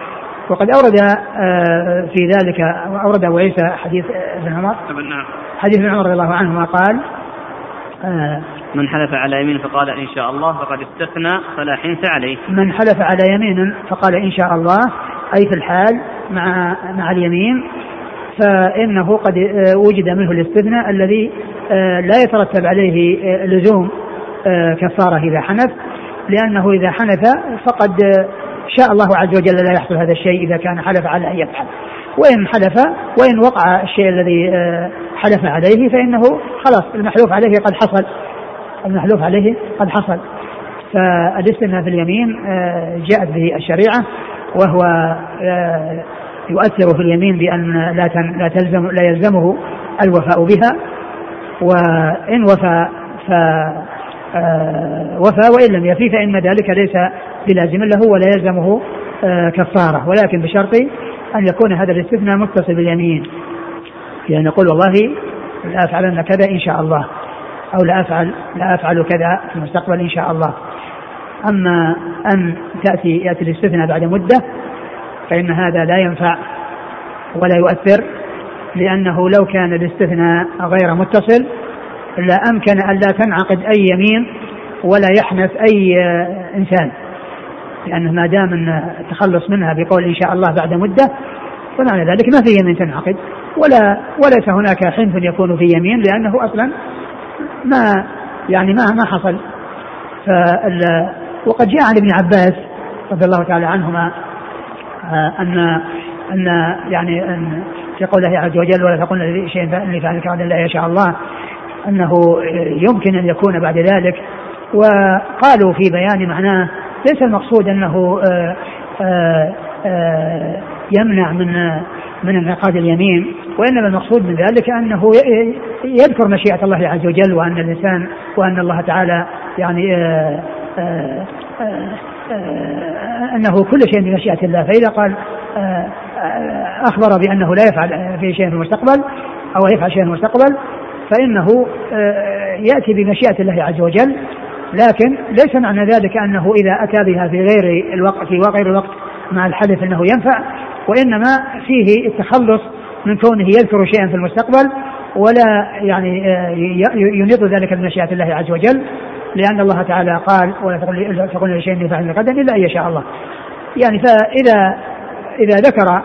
وقد أورد آه، في ذلك أورد أبو عيسى حديث ابن عمر. حديث ابن عمر رضي الله عنهما قال آه، من حلف على يمين فقال إن شاء الله فقد استثنى فلا حنث عليه من حلف على يمين فقال إن شاء الله أي في الحال مع مع اليمين فإنه قد آه، وجد منه الاستثناء الذي لا يترتب عليه لزوم كفارة إذا حنف لأنه إذا حنف فقد شاء الله عز وجل لا يحصل هذا الشيء إذا كان حلف على أن يفعل. وإن حلف وإن وقع الشيء الذي آه، حلف عليه فإنه خلاص المحلوف عليه قد حصل. المحلوف عليه قد حصل. فالاستثناء في اليمين آه، جاءت به الشريعة وهو آه، يؤثر في اليمين بأن لا لا تلزم لا يلزمه الوفاء بها. وإن وفى ف وفى وإن لم يفي فإن ذلك ليس بلازم له ولا يلزمه آه، كفارة. ولكن بشرط أن يكون هذا الاستثناء متصل باليمين. يعني يقول والله لا أفعلن كذا إن شاء الله أو لا أفعل لا أفعل كذا في المستقبل إن شاء الله. أما أن تأتي يأتي الاستثناء بعد مدة فإن هذا لا ينفع ولا يؤثر لأنه لو كان الاستثناء غير متصل لا أمكن أن لا تنعقد أي يمين ولا يحنث أي إنسان. لأنه ما دام أن التخلص منها بقول إن شاء الله بعد مدة فمعنى ذلك ما في يمين تنعقد. ولا وليس هناك حنث يكون في يمين لأنه أصلا ما يعني ما ما حصل. وقد جاء عن ابن عباس رضي الله تعالى عنهما آه، أن أن يعني أن في قوله عز وجل ولا تقولن لشيء لفعلك غدا لا يشاء الله أنه يمكن أن يكون بعد ذلك. وقالوا في بيان معناه ليس المقصود آآ آه، آآ آه، يمنع من من انعقاد اليمين وإنما المقصود من ذلك أنه يذكر مشيئة الله عز وجل وأن الإنسان وأن الله تعالى يعني أنه كل شيء بمشيئة الله. فإذا قال أخبر بأنه لا يفعل في شيء في المستقبل أو يفعل شيء في المستقبل فإنه يأتي بمشيئة الله عز وجل لكن ليس معنى ذلك أنه إذا أتى بها في غير الوقت في غير الوقت مع الحلف أنه ينفع وإنما فيه التخلص من كونه يذكر شيئا في المستقبل ولا يعني آه، ينيط ذلك بمشيئة الله عز وجل لأن الله تعالى قال ولا تقول لشيء يفعل غدا إلا أن يشاء الله. يعني فإذا إذا ذكر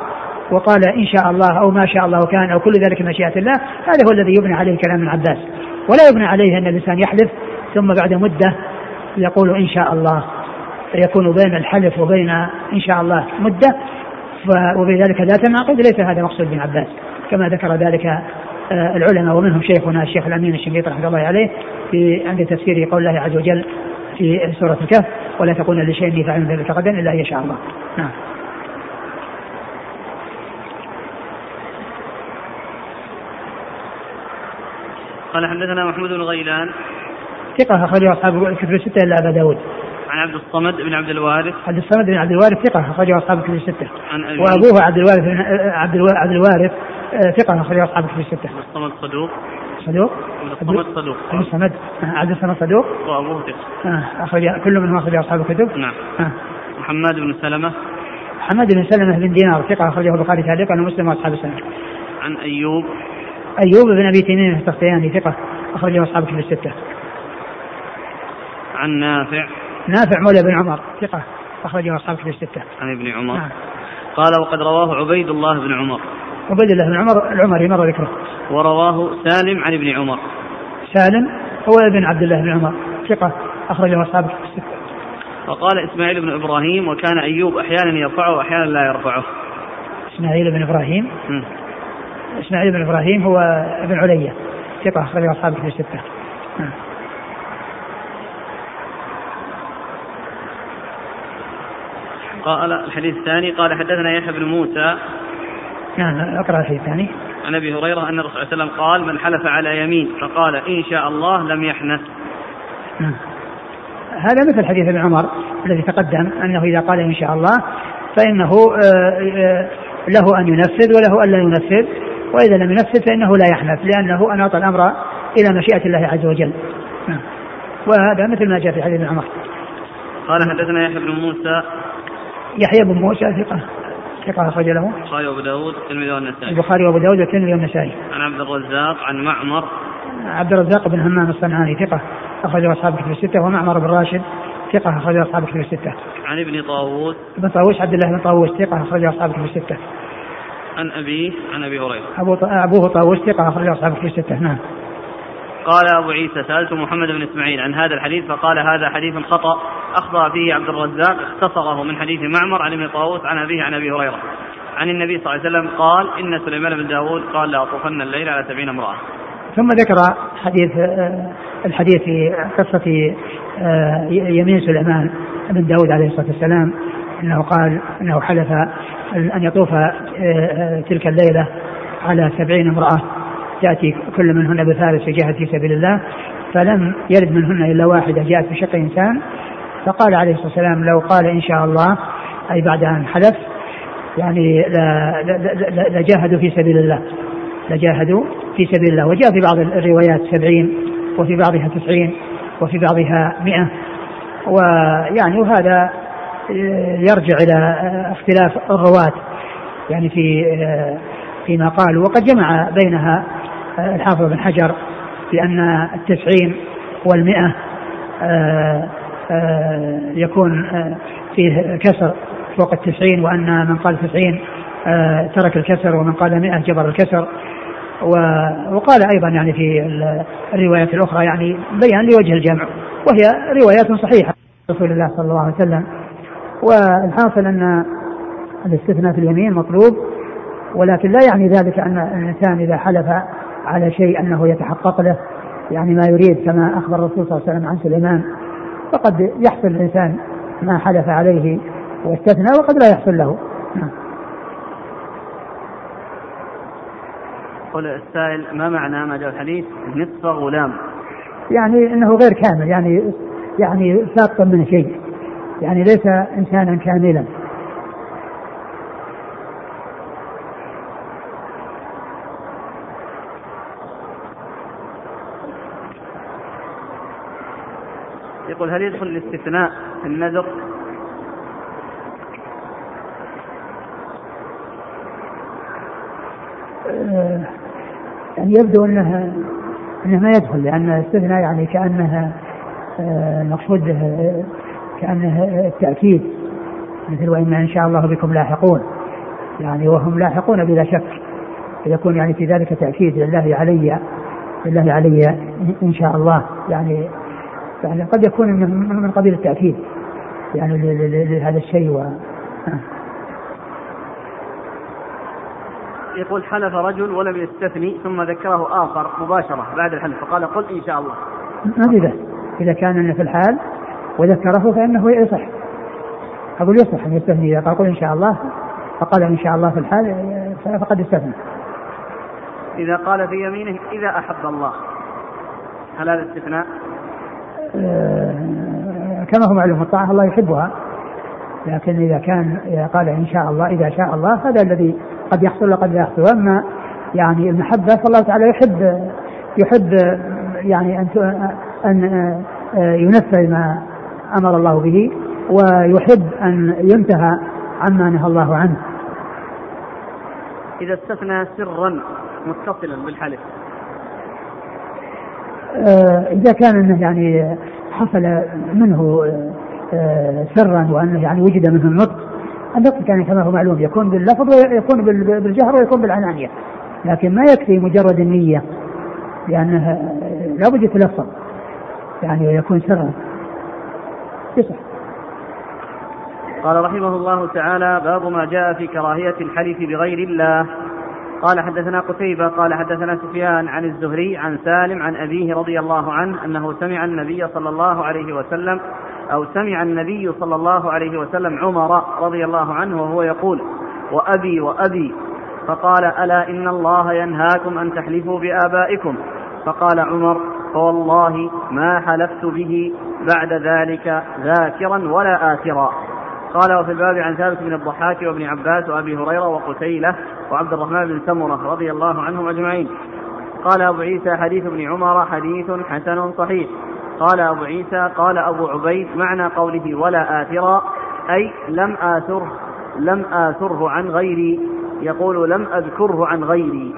وقال إن شاء الله أو ما شاء الله كان أو كل ذلك مشيئة الله هذا هو الذي يبنى عليه كلام ابن عباس. ولا يبنى عليه أن الإنسان يحلف ثم بعد مدة يقول إن شاء الله فيكون بين الحلف وبين إن شاء الله مدة وبذلك لا تنعقد ليس هذا مقصود ابن عباس كما ذكر ذلك آه، العلماء ومنهم شيخنا الشيخ الأمين الشنقيطي رحمة الله عليه في عند تفسير قول الله عز وجل في سورة الكهف ولا تكون لشيء فعل ذلك غدا إلا إن يشاء الله. نعم. قال حدثنا محمود بن غيلان ثقة أخرجه أصحاب الكتب الستة إلا أبا داود. عن عبد الصمد بن عبد الوارث. عبد الصمد بن عبد الوارث ثقة أخرجه أصحاب الكتب الستة. وأبوه عبد الوارث بن عبد عبد الوارث آه، ثقة أخرجه أصحاب الكتب الستة. عبد الصمد صدوق. صدوق؟ عبد الصمد صدوق. عبد الصمد آه، عبد الصمد صدوق؟ وأبوه ثقة. آه، أخرج كل منهم أخرج أصحاب الكتب. نعم. محمد بن سلمة. محمد بن سلمة بن دينار ثقة أخرجه البخاري تعليقا ومسلم وأصحاب السنة. عن أيوب. أيوب بن أبي تميم السختياني ثقة أخرجه أصحاب الكتب الستة. عن نافع نافع مولى بن عمر ثقة أخرجه أصحاب كتب الستة. عن ابن عمر. نعم. قال وقد رواه عبيد الله بن عمر. عبيد الله بن عمر العمري مر ذكره. ورواه سالم عن ابن عمر. سالم هو ابن عبد الله بن عمر ثقة أخرجه أصحاب كتب الستة. وقال إسماعيل بن إبراهيم وكان أيوب أحيانا يرفعه وأحيانا لا يرفعه. إسماعيل بن إبراهيم. م. إسماعيل بن إبراهيم هو ابن علية ثقة أخرجه أصحاب كتب الستة. نعم. قال الحديث الثاني قال حدثنا يحيى بن موسى. نعم أقرأ الحديث الثاني عن أبي هريرة أن الرسول صلى الله عليه وسلم قال من حلف على يمين فقال إن شاء الله لم يحنث. نعم. هذا مثل حديث ابن عمر الذي تقدم أنه إذا قال إن شاء الله فإنه آه، آه، له أن ينفذ وله أن لا ينفذ. وإذا لم ينفذ فإنه لا يحنث لأنه أناط الأمر إلى مشيئة الله عز وجل. نعم. وهذا مثل ما جاء في حديث ابن عمر. قال حدثنا يحيى بن موسى. يحيى بن موسى ثقة. ثقة أخرج له. البخاري وأبو داود والترمذي والنسائي. البخاري وأبو داود والترمذي والنسائي. عن عبد الرزاق عن معمر. عبد الرزاق بن همام الصنعاني ثقة. أخرجه أصحاب الكتب الستة ومعمر بن راشد ثقة. أخرجه أصحاب الكتب الستة. عن ابن طاووس. ابن طاووس عبد الله بن طاووس ثقة. أخرجه أصحاب الكتب الستة. عن أبيه عن أبي هريرة. أبو أبوه طاووس ثقة. أخرجه أصحاب الكتب الستة. نعم. قال أبو عيسى سألت محمد بن إسماعيل عن هذا الحديث فقال هذا حديث خطأ أخطأ فيه عبد الرزاق اختصره من حديث معمر عن ابن طاووس عن أبيه عن أبي هريرة. عن النبي صلى الله عليه وسلم قال إن سليمان بن داود قال لأطوفن الليل على سبعين امرأة ثم ذكر حديث آه، الحديث في قصة آه، يمين سليمان بن داود عليه الصلاة والسلام أنه قال أنه حلف أن يطوف آه، تلك الليلة على سبعين امرأة. تأتي كل منهن بفارس يجاهد في سبيل الله فلم يرد منهن إلا واحدة جاءت بشق إنسان. فقال عليه الصلاة والسلام لو قال إن شاء الله أي بعد أن حلف يعني لجاهدوا في سبيل الله. لجاهدوا في سبيل الله. وجاء في بعض الروايات سبعين وفي بعضها تسعين وفي بعضها مئة. ويعني وهذا يرجع إلى اختلاف الرواة. يعني في فيما قالوا. وقد جمع بينها الحافظ بن حجر بأن التسعين والمئة آه، آه، يكون فيه كسر فوق التسعين وأن من قال تسعين ترك الكسر ومن قال مئة جبر الكسر. وقال أيضا يعني في الروايات الأخرى يعني بيان لوجه الجمع وهي روايات صحيحة رسول الله صلى الله عليه وسلم. والحاصل أن الاستثناء في اليمين مطلوب ولكن لا يعني ذلك أن الإنسان إذا حلف على شيء أنه يتحقق له يعني ما يريد كما أخبر الرسول صلى الله عليه وسلم عن سليمان. فقد يحصل الإنسان ما حلف عليه واستثنى وقد لا يحصل له. نعم. يقول السائل ما معنى ما جاء الحديث؟ نصف غلام. يعني إنه غير كامل يعني يعني ساقطا من شيء. يعني ليس انسانا كاملا. يقول هل يدخل الاستثناء في النذر؟ آه، يعني يبدو انها إنه ما يدخل لأن الاستثناء يعني كأنها المقصود آه، كانه التأكيد مثل وأنا إن شاء الله بكم لاحقون. يعني وهم لاحقون بلا شك يكون يعني في ذلك تأكيد لله علي لله علي إن شاء الله. يعني يعني قد يكون من قبيل التأكيد. يعني لهذا الشيء و يقول حلف رجل ولم يستثني ثم ذكره آخر مباشرة بعد الحلف فقال قل إن شاء الله. ما في إذا كان في الحال وذكره فإنه يصح. أقول يصح أن يستثني. إذا قال قل إن شاء الله فقال إن شاء الله في الحال فقد استثنى. إذا قال في يمينه إذا أحب الله. هل هذا استثناء؟ آه كما هو معلوم الطاعة الله يحبها لكن إذا كان إذا قال إن شاء الله إذا شاء الله هذا الذي قد يحصل وقد لا يحصل وأما يعني المحبة فالله تعالى يحب يحب يعني أن أن ينفذ ما أمر الله به ويحب أن ينتهى عما نهى الله عنه. إذا استثنى سرا متصلا بالحلف. آه، إذا كان أنه يعني حصل منه آه، سرا وأنه يعني وجد منه النطق النطق كان كما هو معلوم يكون باللفظ ويكون بالجهر ويكون بالعنانية لكن ما يكفي مجرد النية لأنه لابد يتلفظ يعني ويكون سرا. يصح. قال رحمه الله تعالى باب ما جاء في كراهية الحلف بغير الله. قال حدثنا قتيبة قال حدثنا سفيان عن الزهري عن سالم عن أبيه رضي الله عنه أنه سمع النبي صلى الله عليه وسلم أو سمع النبي صلى الله عليه وسلم عمر رضي الله عنه وهو يقول وأبي وأبي. فقال ألا إن الله ينهاكم أن تحلفوا بآبائكم؟ فقال عمر فوالله ما حلفت به بعد ذلك ذاكرا ولا آثرا. قال وفي الباب عن ثابت بن الضحاك وابن عباس وأبي هريرة وقتيلة وعبد الرحمن بن سمرة رضي الله عنهم أجمعين. قال أبو عيسى حديث ابن عمر حديث حسن صحيح. قال أبو عيسى قال أبو عبيد معنى قوله ولا آثرا أي لم آثره لم آثره عن غيري. يقول لم أذكره عن غيري.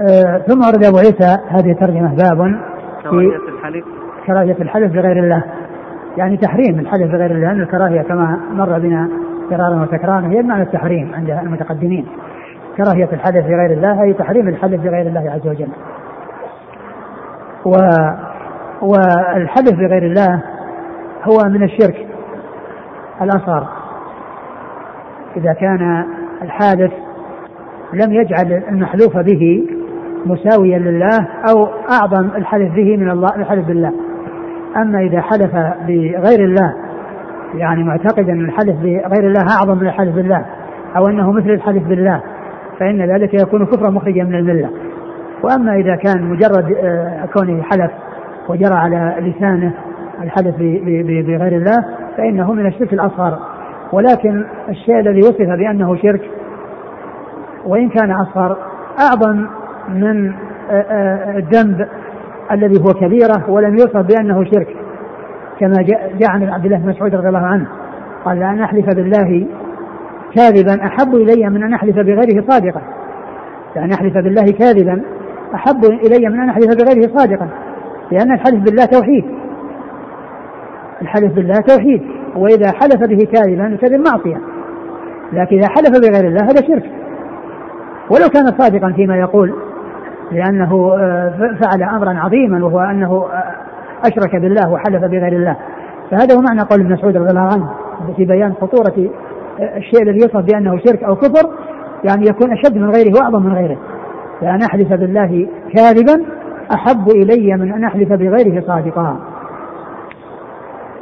آه ثم ورد أبو عيسى هذه الترجمة باب الحلف. كراهية الحلف بغير الله. يعني تحريم الحلف بغير الله لأن الكراهية كما مر بنا مرارا وتكرارا هي بمعنى التحريم عند المتقدمين. كراهية الحلف بغير الله أي تحريم الحلف بغير الله عز وجل. و والحلف بغير الله هو من الشرك الأصغر. إذا كان الحادث لم يجعل المحلوف به مساويا لله أو أعظم الحلف به من الله الحلف بالله. أما إذا حلف بغير الله يعني معتقدا أن الحلف بغير الله أعظم من الحلف بالله أو أنه مثل الحلف بالله فإن ذلك يكون كفرا مخرجا من الملة. وأما إذا كان مجرد آه، كونه حلف وجرى على لسانه الحدث بغير الله فإنه من الشرك الأصغر. ولكن الشيء الذي وصف بأنه شرك وإن كان أصغر أعظم من آه، آه، الذنب الذي هو كبيرة ولم يوصف بأنه شرك كما جاء عن عبد الله بن مسعود رضي الله عنه قال لأن أحلف بالله كاذبا أحب إلي من أن أحلف بغيره صادقا. لأن أحلف بالله كاذبا أحب إلي من أن أحلف بغيره صادقا لأن الحلف بالله توحيد. الحلف بالله توحيد وإذا حلف به كاذبا كذب معصية لكن إذا حلف بغير الله هذا شرك. ولو كان صادقا فيما يقول لأنه آه، فعل أمرا عظيما وهو أنه آه، أشرك بالله وحلف بغير الله. فهذا هو معنى قول ابن مسعود رضي الله عنه في بيان خطورة آه، الشيء الذي يصف بأنه شرك أو كفر يعني يكون أشد من غيره وأعظم من غيره. فأن أحلف بالله كاذبا أحب إلي من أن أحلف بغيره صادقا.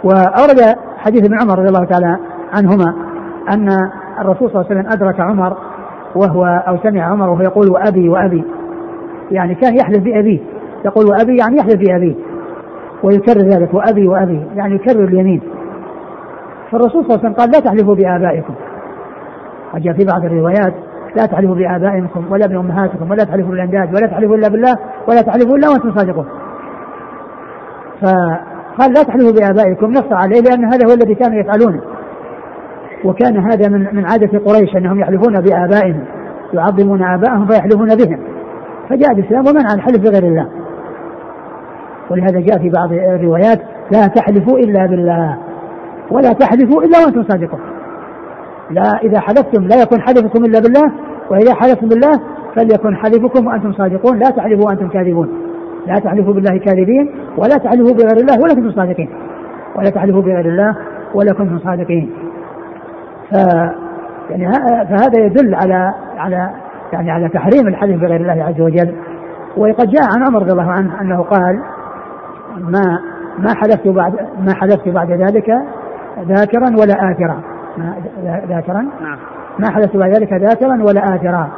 وأورد حديث ابن عمر رضي الله تعالى عنهما أن الرسول صلى الله عليه وسلم أدرك عمر وهو أو سمع عمر وهو يقول وأبي وأبي. يعني كان يحلف بأبيه. يقول وأبي يعني يحلف بأبيه. ويكرر ذلك وأبي وأبي يعني يكرر اليمين. فالرسول صلى الله عليه وسلم قال لا تحلفوا بآبائكم. وجاء في بعض الروايات لا تحلفوا بآبائكم ولا بأمهاتكم ولا تحلفوا بالأنداد ولا تحلفوا إلا بالله ولا تحلفوا إلا وأنتم صادقون. فقال لا تحلفوا بآبائكم نص عليه لأن هذا هو الذي كانوا يفعلونه. وكان هذا من من عادة قريش أنهم يحلفون بآبائهم يعظمون آبائهم فيحلفون بهم. فجاء الإسلام ومنع الحلف بغير الله. ولهذا جاء في بعض الروايات لا تحلفوا إلا بالله ولا تحلفوا إلا وأنتم صادقون. لا إذا حلفتم لا يكون حلفكم إلا بالله وإذا حلفتم بالله فليكن حلفكم وأنتم صادقون. لا تحلفوا وأنتم كاذبون. لا تحلفوا بالله كاذبين ولا تحلفوا بغير الله ولا كنتم صادقين. ولا تحلفوا بغير الله ولا كنتم صادقين. ف يعني فهذا يدل على على يعني على تحريم الحلف بغير الله عز وجل. وقد جاء عن عمر رضي الله عنه أنه قال ما ما حلفت بعد ما حلفت بعد ذلك ذاكرا ولا آثرا. ما ذاكرا؟ نعم. ما حدث بعد ذلك ذاكرا ولا آثرا.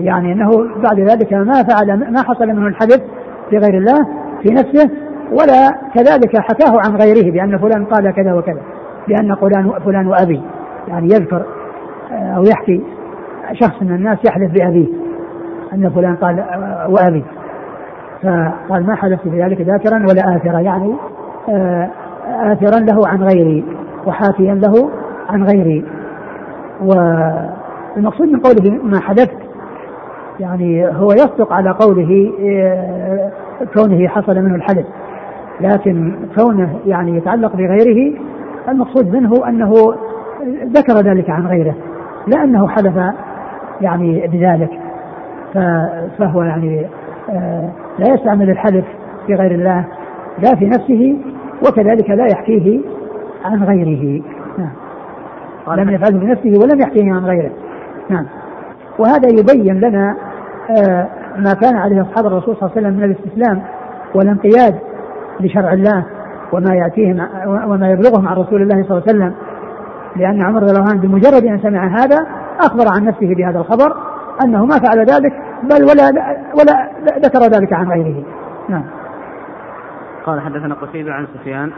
يعني إنه بعد ذلك ما فعل ما حصل منه الحدث في غير الله في نفسه ولا كذلك حكاه عن غيره بأن فلان قال كذا وكذا بأن فلان فلان وابي يعني يذكر أو يحكي شخص من الناس يحلف بأبيه. أن فلان قال وأبي. فقال ما حدث في ذلك ذاكرا ولا آثرا. يعني آه، آثرا له عن غيري وحافيا له عن غيري. والمقصود من قوله ما حدثت يعني هو يصدق على قوله آه، كونه حصل منه الحدث لكن كونه يعني يتعلق بغيره المقصود منه أنه ذكر ذلك عن غيره لا انه حدث يعني بذلك. فهو يعني آه، لا يستعمل الحلف في غير الله لا في نفسه وكذلك لا يحكيه عن غيره. نعم. لم يفعله بنفسه ولم يحكيه عن غيره. نعم. وهذا يبين لنا آه ما كان عليه أصحاب الرسول صلى الله عليه وسلم من الاستسلام والانقياد لشرع الله وما يأتيهم وما يبلغهم عن رسول الله صلى الله عليه وسلم. لأن عمر رضي الله عنه بمجرد أن سمع هذا أخبر عن نفسه بهذا الخبر أنه ما فعل ذلك بل ولا ولا ذكر ذلك عن غيره نعم قال حدثنا قتيبة عن سفيان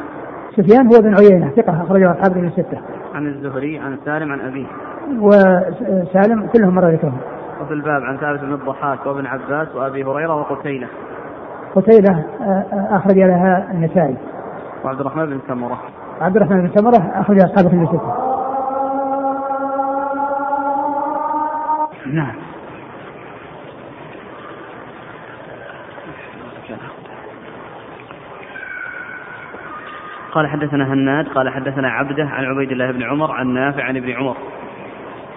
سفيان هو بن عيينة ثقة أخرجه أصحاب من الستة. عن الزهري عن سالم عن أبيه. وسالم كلهم مر ذكرهم. وفي الباب عن ثابت بن الضحاك وابن عباس وأبي هريرة وقتيلة. قتيلة أخرج لها النسائي. وعبد الرحمن بن سمرة. عبد الرحمن بن سمرة أخرج أصحاب من الستة. نعم. قال حدثنا هناد قال حدثنا عبده عن عبيد الله بن عمر عن نافع عن ابن عمر.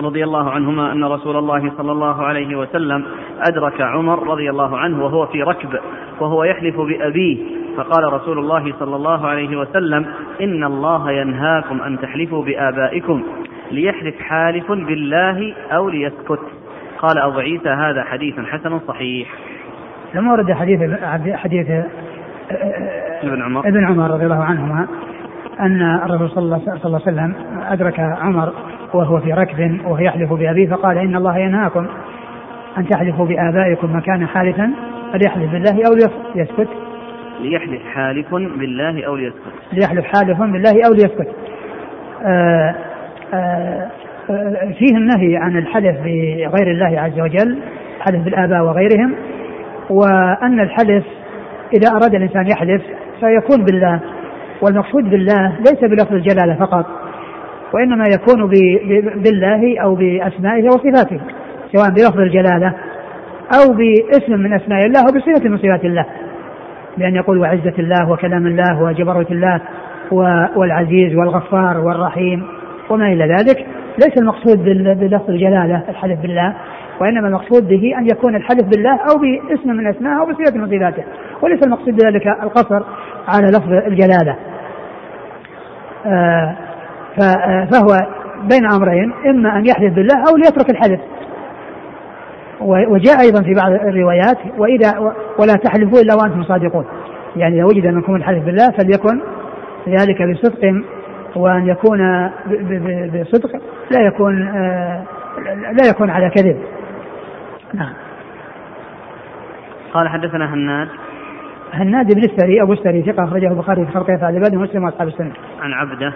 رضي الله عنهما أن رسول الله صلى الله عليه وسلم أدرك عمر رضي الله عنه وهو في ركب وهو يحلف بأبيه. فقال رسول الله صلى الله عليه وسلم إن الله ينهاكم أن تحلفوا بآبائكم ليحلف حالف بالله أو ليسكت. قال أبو عيسى هذا حديث حسن صحيح. لما ورد حديث حديث ابن عمر. ابن عمر رضي الله عنهما أن الرسول صلى الله, صلى الله عليه وسلم أدرك عمر وهو في ركب وهو يحلف بأبيه فقال إن الله ينهاكم أن تحلفوا بآبائكم من كان حالفا فليحلف بالله أو ليسكت. ليحلف حالف بالله أو ليسكت. ليحلف حالف بالله أو ليسكت. آآ آآ فيه النهي عن الحلف بغير الله عز وجل حلف بالآباء وغيرهم وأن الحلف إذا أراد الإنسان يحلف فيكون بالله والمقصود بالله ليس بلفظ الجلالة فقط وإنما يكون بالله أو بأسمائه وصفاته سواء بلفظ الجلالة أو باسم من أسماء الله أو بصفة من صفات الله بأن يقول وعزة الله وكلام الله وجبروت الله والعزيز والغفار والرحيم وما إلى ذلك. ليس المقصود بلفظ الجلالة الحلف بالله وإنما المقصود به أن يكون الحلف بالله أو باسم من أسمائه أو بصفة من صفاته. وليس المقصود بذلك القصر على لفظ الجلالة. آه، فهو بين أمرين إما أن يحلف بالله أو ليترك الحلف. وجاء أيضا في بعض الروايات وإذا ولا تحلفوا إلا وأنتم صادقون. يعني إذا وجد منكم الحلف بالله فليكن ذلك بصدق وأن يكون بصدق لا يكون آه، لا يكون على كذب نعم قال حدثنا هناد هناد بن السري أبو السري ثقة أخرجه البخاري في خلق افعال عباده ومسلم وأصحاب السنة. عن عبده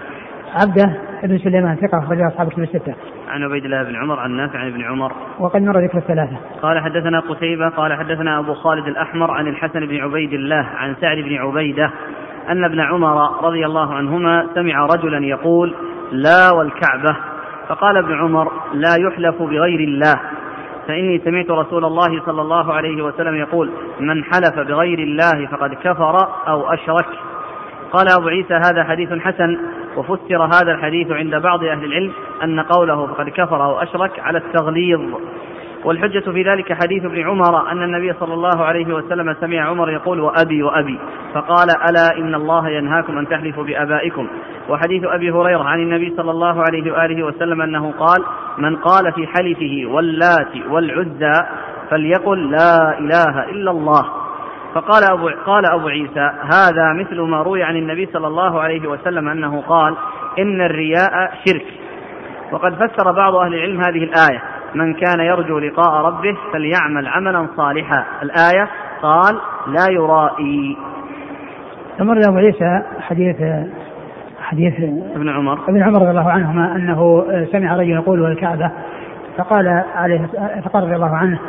عبده بن سليمان ثقة أخرجه أصحاب الكتب الستة. عن عبيد الله بن عمر عن نافع عن ابن عمر. وقد مر ذكر الثلاثة. قال حدثنا قتيبة قال حدثنا أبو خالد الأحمر عن الحسن بن عبيد الله عن سعد بن عبيدة أن ابن عمر رضي الله عنهما سمع رجلا يقول لا والكعبة. فقال ابن عمر لا يحلف بغير الله. فإني سمعت رسول الله صلى الله عليه وسلم يقول من حلف بغير الله فقد كفر أو أشرك. قال أبو عيسى هذا حديث حسن. وفسر هذا الحديث عند بعض أهل العلم أن قوله فقد كفر أو أشرك على التغليظ. والحجة في ذلك حديث ابن عمر أن النبي صلى الله عليه وسلم سمع عمر يقول وأبي وأبي فقال ألا إن الله ينهاكم أن تحلفوا بآبائكم. وحديث أبي هريرة عن النبي صلى الله عليه وآله وسلم أنه قال من قال في حلفه واللات والعزى فليقل لا إله إلا الله. فقال أبو, قال أبو عيسى هذا مثل ما روي عن النبي صلى الله عليه وسلم أنه قال إن الرياء شرك. وقد فسر بعض أهل العلم هذه الآية. من كان يرجو لقاء ربه فليعمل عملا صالحا. الآية قال لا يرائي. ثم أبو عيسى حديث حديث ابن عمر. ابن عمر رضي الله عنهما أنه سمع رجل يقول والكعبه فقال عليه فقال رضي الله عنه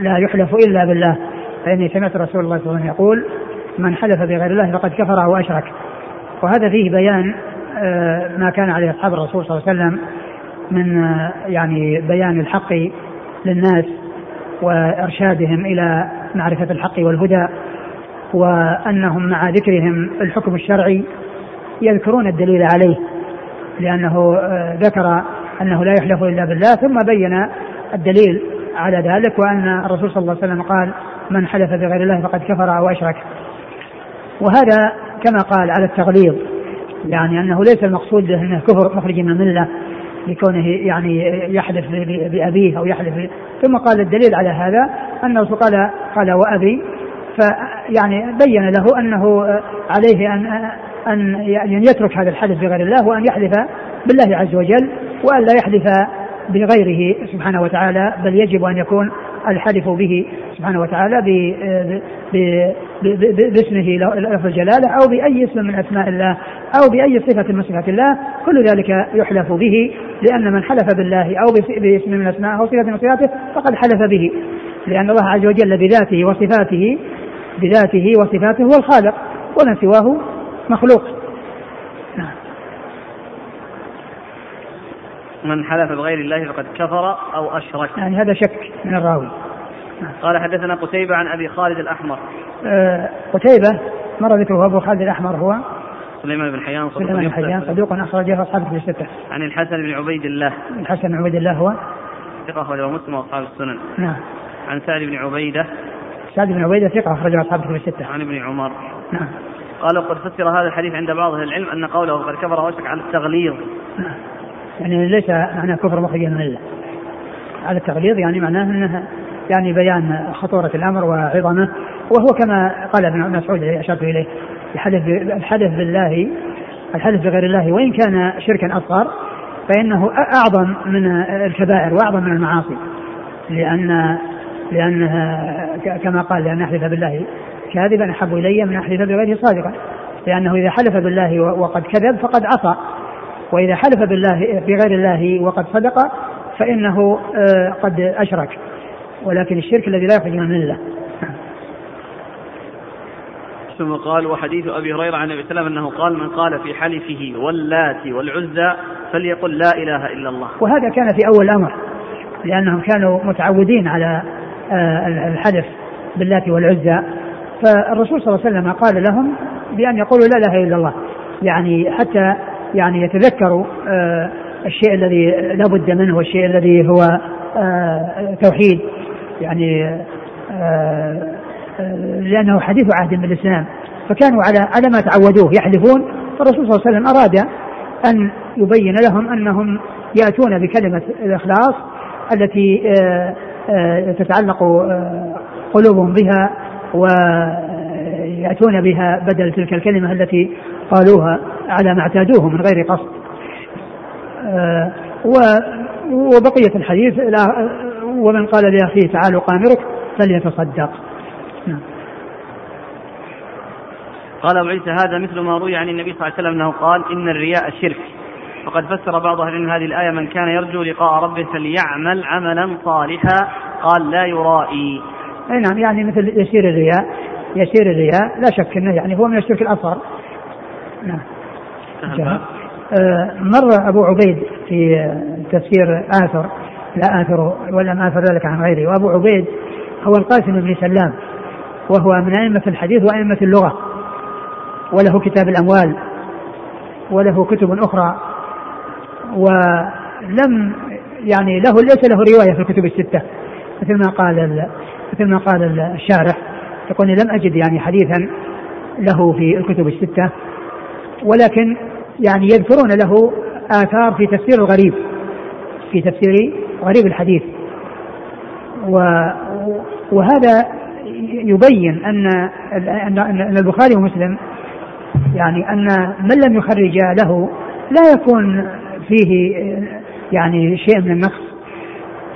لا يحلف إلا بالله. فإني سمعت رسول الله صلى الله عليه وسلم يقول من حلف بغير الله فقد كفر أو أشرك. وهذا فيه بيان آه، ما كان عليه أصحاب الرسول صلى الله عليه وسلم من آه، يعني بيان الحق للناس وإرشادهم إلى معرفة الحق والهدى وأنهم مع ذكرهم الحكم الشرعي يذكرون الدليل عليه لأنه آه، ذكر أنه لا يحلف إلا بالله ثم بين الدليل على ذلك وأن الرسول صلى الله عليه وسلم قال من حلف بغير الله فقد كفر أو أشرك وهذا كما قال على التغليظ يعني أنه ليس المقصود أنه كفر مخرج من الملة لكونه يعني يحلف بأبيه أو يحلف ثم قال الدليل على هذا أن الرسول قال قال وأبي فيعني بين له أنه عليه أن أن يعني يترك هذا الحلف بغير الله وأن يحلف بالله عز وجل وأن لا يحلف بغيره سبحانه وتعالى بل يجب أن يكون الحلف به سبحانه وتعالى باسمه لفظ الجلالة أو بأي اسم من أسماء الله أو بأي صفة من صفات الله كل ذلك يحلف به لأن من حلف بالله أو باسم من أسمائه أو صفة من صفاته فقد حلف به لأن الله عز وجل بذاته وصفاته بذاته وصفاته هو الخالق ومن سواه مخلوق. من حلف بغير الله فقد كفر أو أشرك. يعني هذا شك من الراوي. نعم. قال حدثنا قتيبة عن أبي خالد الأحمر. آه قتيبة مر ذكره أبو خالد الأحمر هو سليمان بن حيان صدوق سليمان بن حيان صدوق أخرجه أصحاب في الستة. عن الحسن بن عبيد الله. الحسن بن عبيد الله هو؟ ثقة أخرجه مسلم وأصحاب السنن. نعم. عن سعد بن عبيدة. سعد بن عبيدة ثقة أخرجه أصحاب في الستة. عن ابن عمر. نعم. قال وقد فسر هذا الحديث عند بعض أهل العلم أن قوله قد كفر وشك على التغليظ. يعني ليس معناه كفر مخرج من الله. على التغليظ يعني معناه إنه يعني بيان خطورة الأمر وعظمه وهو كما قال ابن مسعود الذي أشرت إليه الحلف الحلف بالله الحلف بغير الله وإن كان شركا أصغر فإنه أعظم من الكبائر وأعظم من المعاصي. لأن لأنها كما قال لأن أحلف بالله كاذبا أحب إلي من أحلف بغيره صادقا. لأنه إذا حلف بالله وقد كذب فقد عصى. وإذا حلف بالله بغير الله وقد صدق فإنه آه، قد أشرك. ولكن الشرك الذي لا يخرج من الملة. ثم قال وحديث أبي هريرة عن النبي صلى الله عليه وسلم أنه قال من قال في حلفه واللات والعزى فليقل لا إله إلا الله. وهذا كان في أول الأمر لأنهم كانوا متعودين على الحلف باللات والعزى. فالرسول صلى الله عليه وسلم قال لهم بأن يقولوا لا إله إلا الله. يعني حتى يعني يتذكروا آه، الشيء الذي لا بد منه والشيء الذي هو آه، توحيد. يعني آه، لأنه حديث عهد بالإسلام. فكانوا على على ما تعودوه يحلفون. فالرسول صلى الله عليه وسلم أراد أن يبين لهم أنهم يأتون بكلمة الإخلاص التي تتعلق قلوبهم بها ويأتون بها بدل تلك الكلمة التي قالوها على ما اعتادوه من غير قصد. آه، وبقية الحديث ومن قال لأخيه تعالوا قامرك فليتصدق. نعم. قال أبو عيسى هذا مثل ما روي عن النبي صلى الله عليه وسلم أنه قال إن الرياء شرك. وقد فسر بعض العلم هذه الآية من كان يرجو لقاء ربه فليعمل عملا صالحا. قال لا يرائي. أي نعم يعني مثل يسير الرياء يسير الرياء لا شك إنه يعني هو من الشرك الأصغر. نعم. آه مر أبو عبيد في تفسير آثر لا آثر ولم آثر ذلك عن غيره. وأبو عبيد هو القاسم بن سلام وهو من أئمة الحديث وأئمة اللغة وله كتاب الأموال وله كتب أخرى ولم يعني له ليس له رواية في الكتب الستة مثل ما قال مثل ما قال الشارح يقول لم أجد يعني حديثا له في الكتب الستة. ولكن يعني يذكرون له آثار في تفسير الغريب في تفسير غريب الحديث. وهذا يبين أن أن البخاري ومسلم يعني أن من لم يخرج له لا يكون فيه يعني شيء من النقص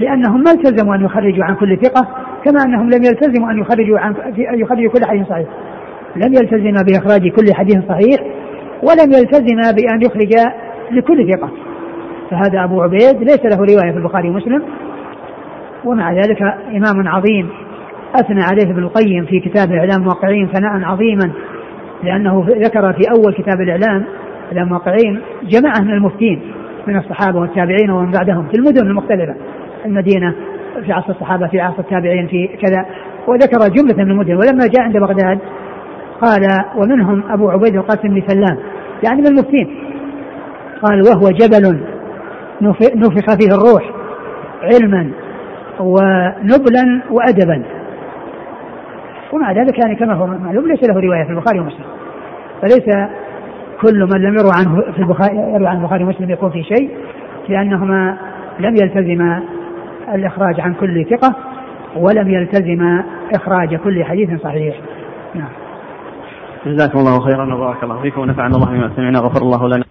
لأنهم ما التزموا أن يخرجوا عن كل ثقة كما أنهم لم يلتزموا أن يخرجوا عن يخرجوا كل حديث صحيح. لم يلتزم بإخراج كل حديث صحيح ولم يلتزم بأن يخرج لكل ثقة. فهذا أبو عبيد ليس له رواية في البخاري ومسلم. ومع ذلك إمام عظيم أثنى عليه ابن القيم في كتاب إعلام الموقعين ثناء عظيما لأنه ذكر في أول كتاب الإعلام إعلام الموقعين جماعة من المفتين من الصحابة والتابعين ومن بعدهم في المدن المختلفة. المدينة في عصر الصحابة في عصر التابعين في كذا. وذكر جملة من المدن ولما جاء عند بغداد قال ومنهم أبو عبيد القاسم بن سلام يعني من المفتين. قال وهو جبل نفخ فيه الروح علما ونبلا وأدبا. ومع ذلك يعني كما هو معلوم ليس له رواية في البخاري ومسلم فليس كل من لم يروى عنه في البخاري يروى عن البخاري ومسلم يكون في شيء لأنهما لم يلتزما الإخراج عن كل ثقة ولم يلتزم إخراج كل حديث صحيح. نعم. جزاكم الله خيرا وبارك الله فيكم ونفعنا الله بما سمعنا غفر الله لنا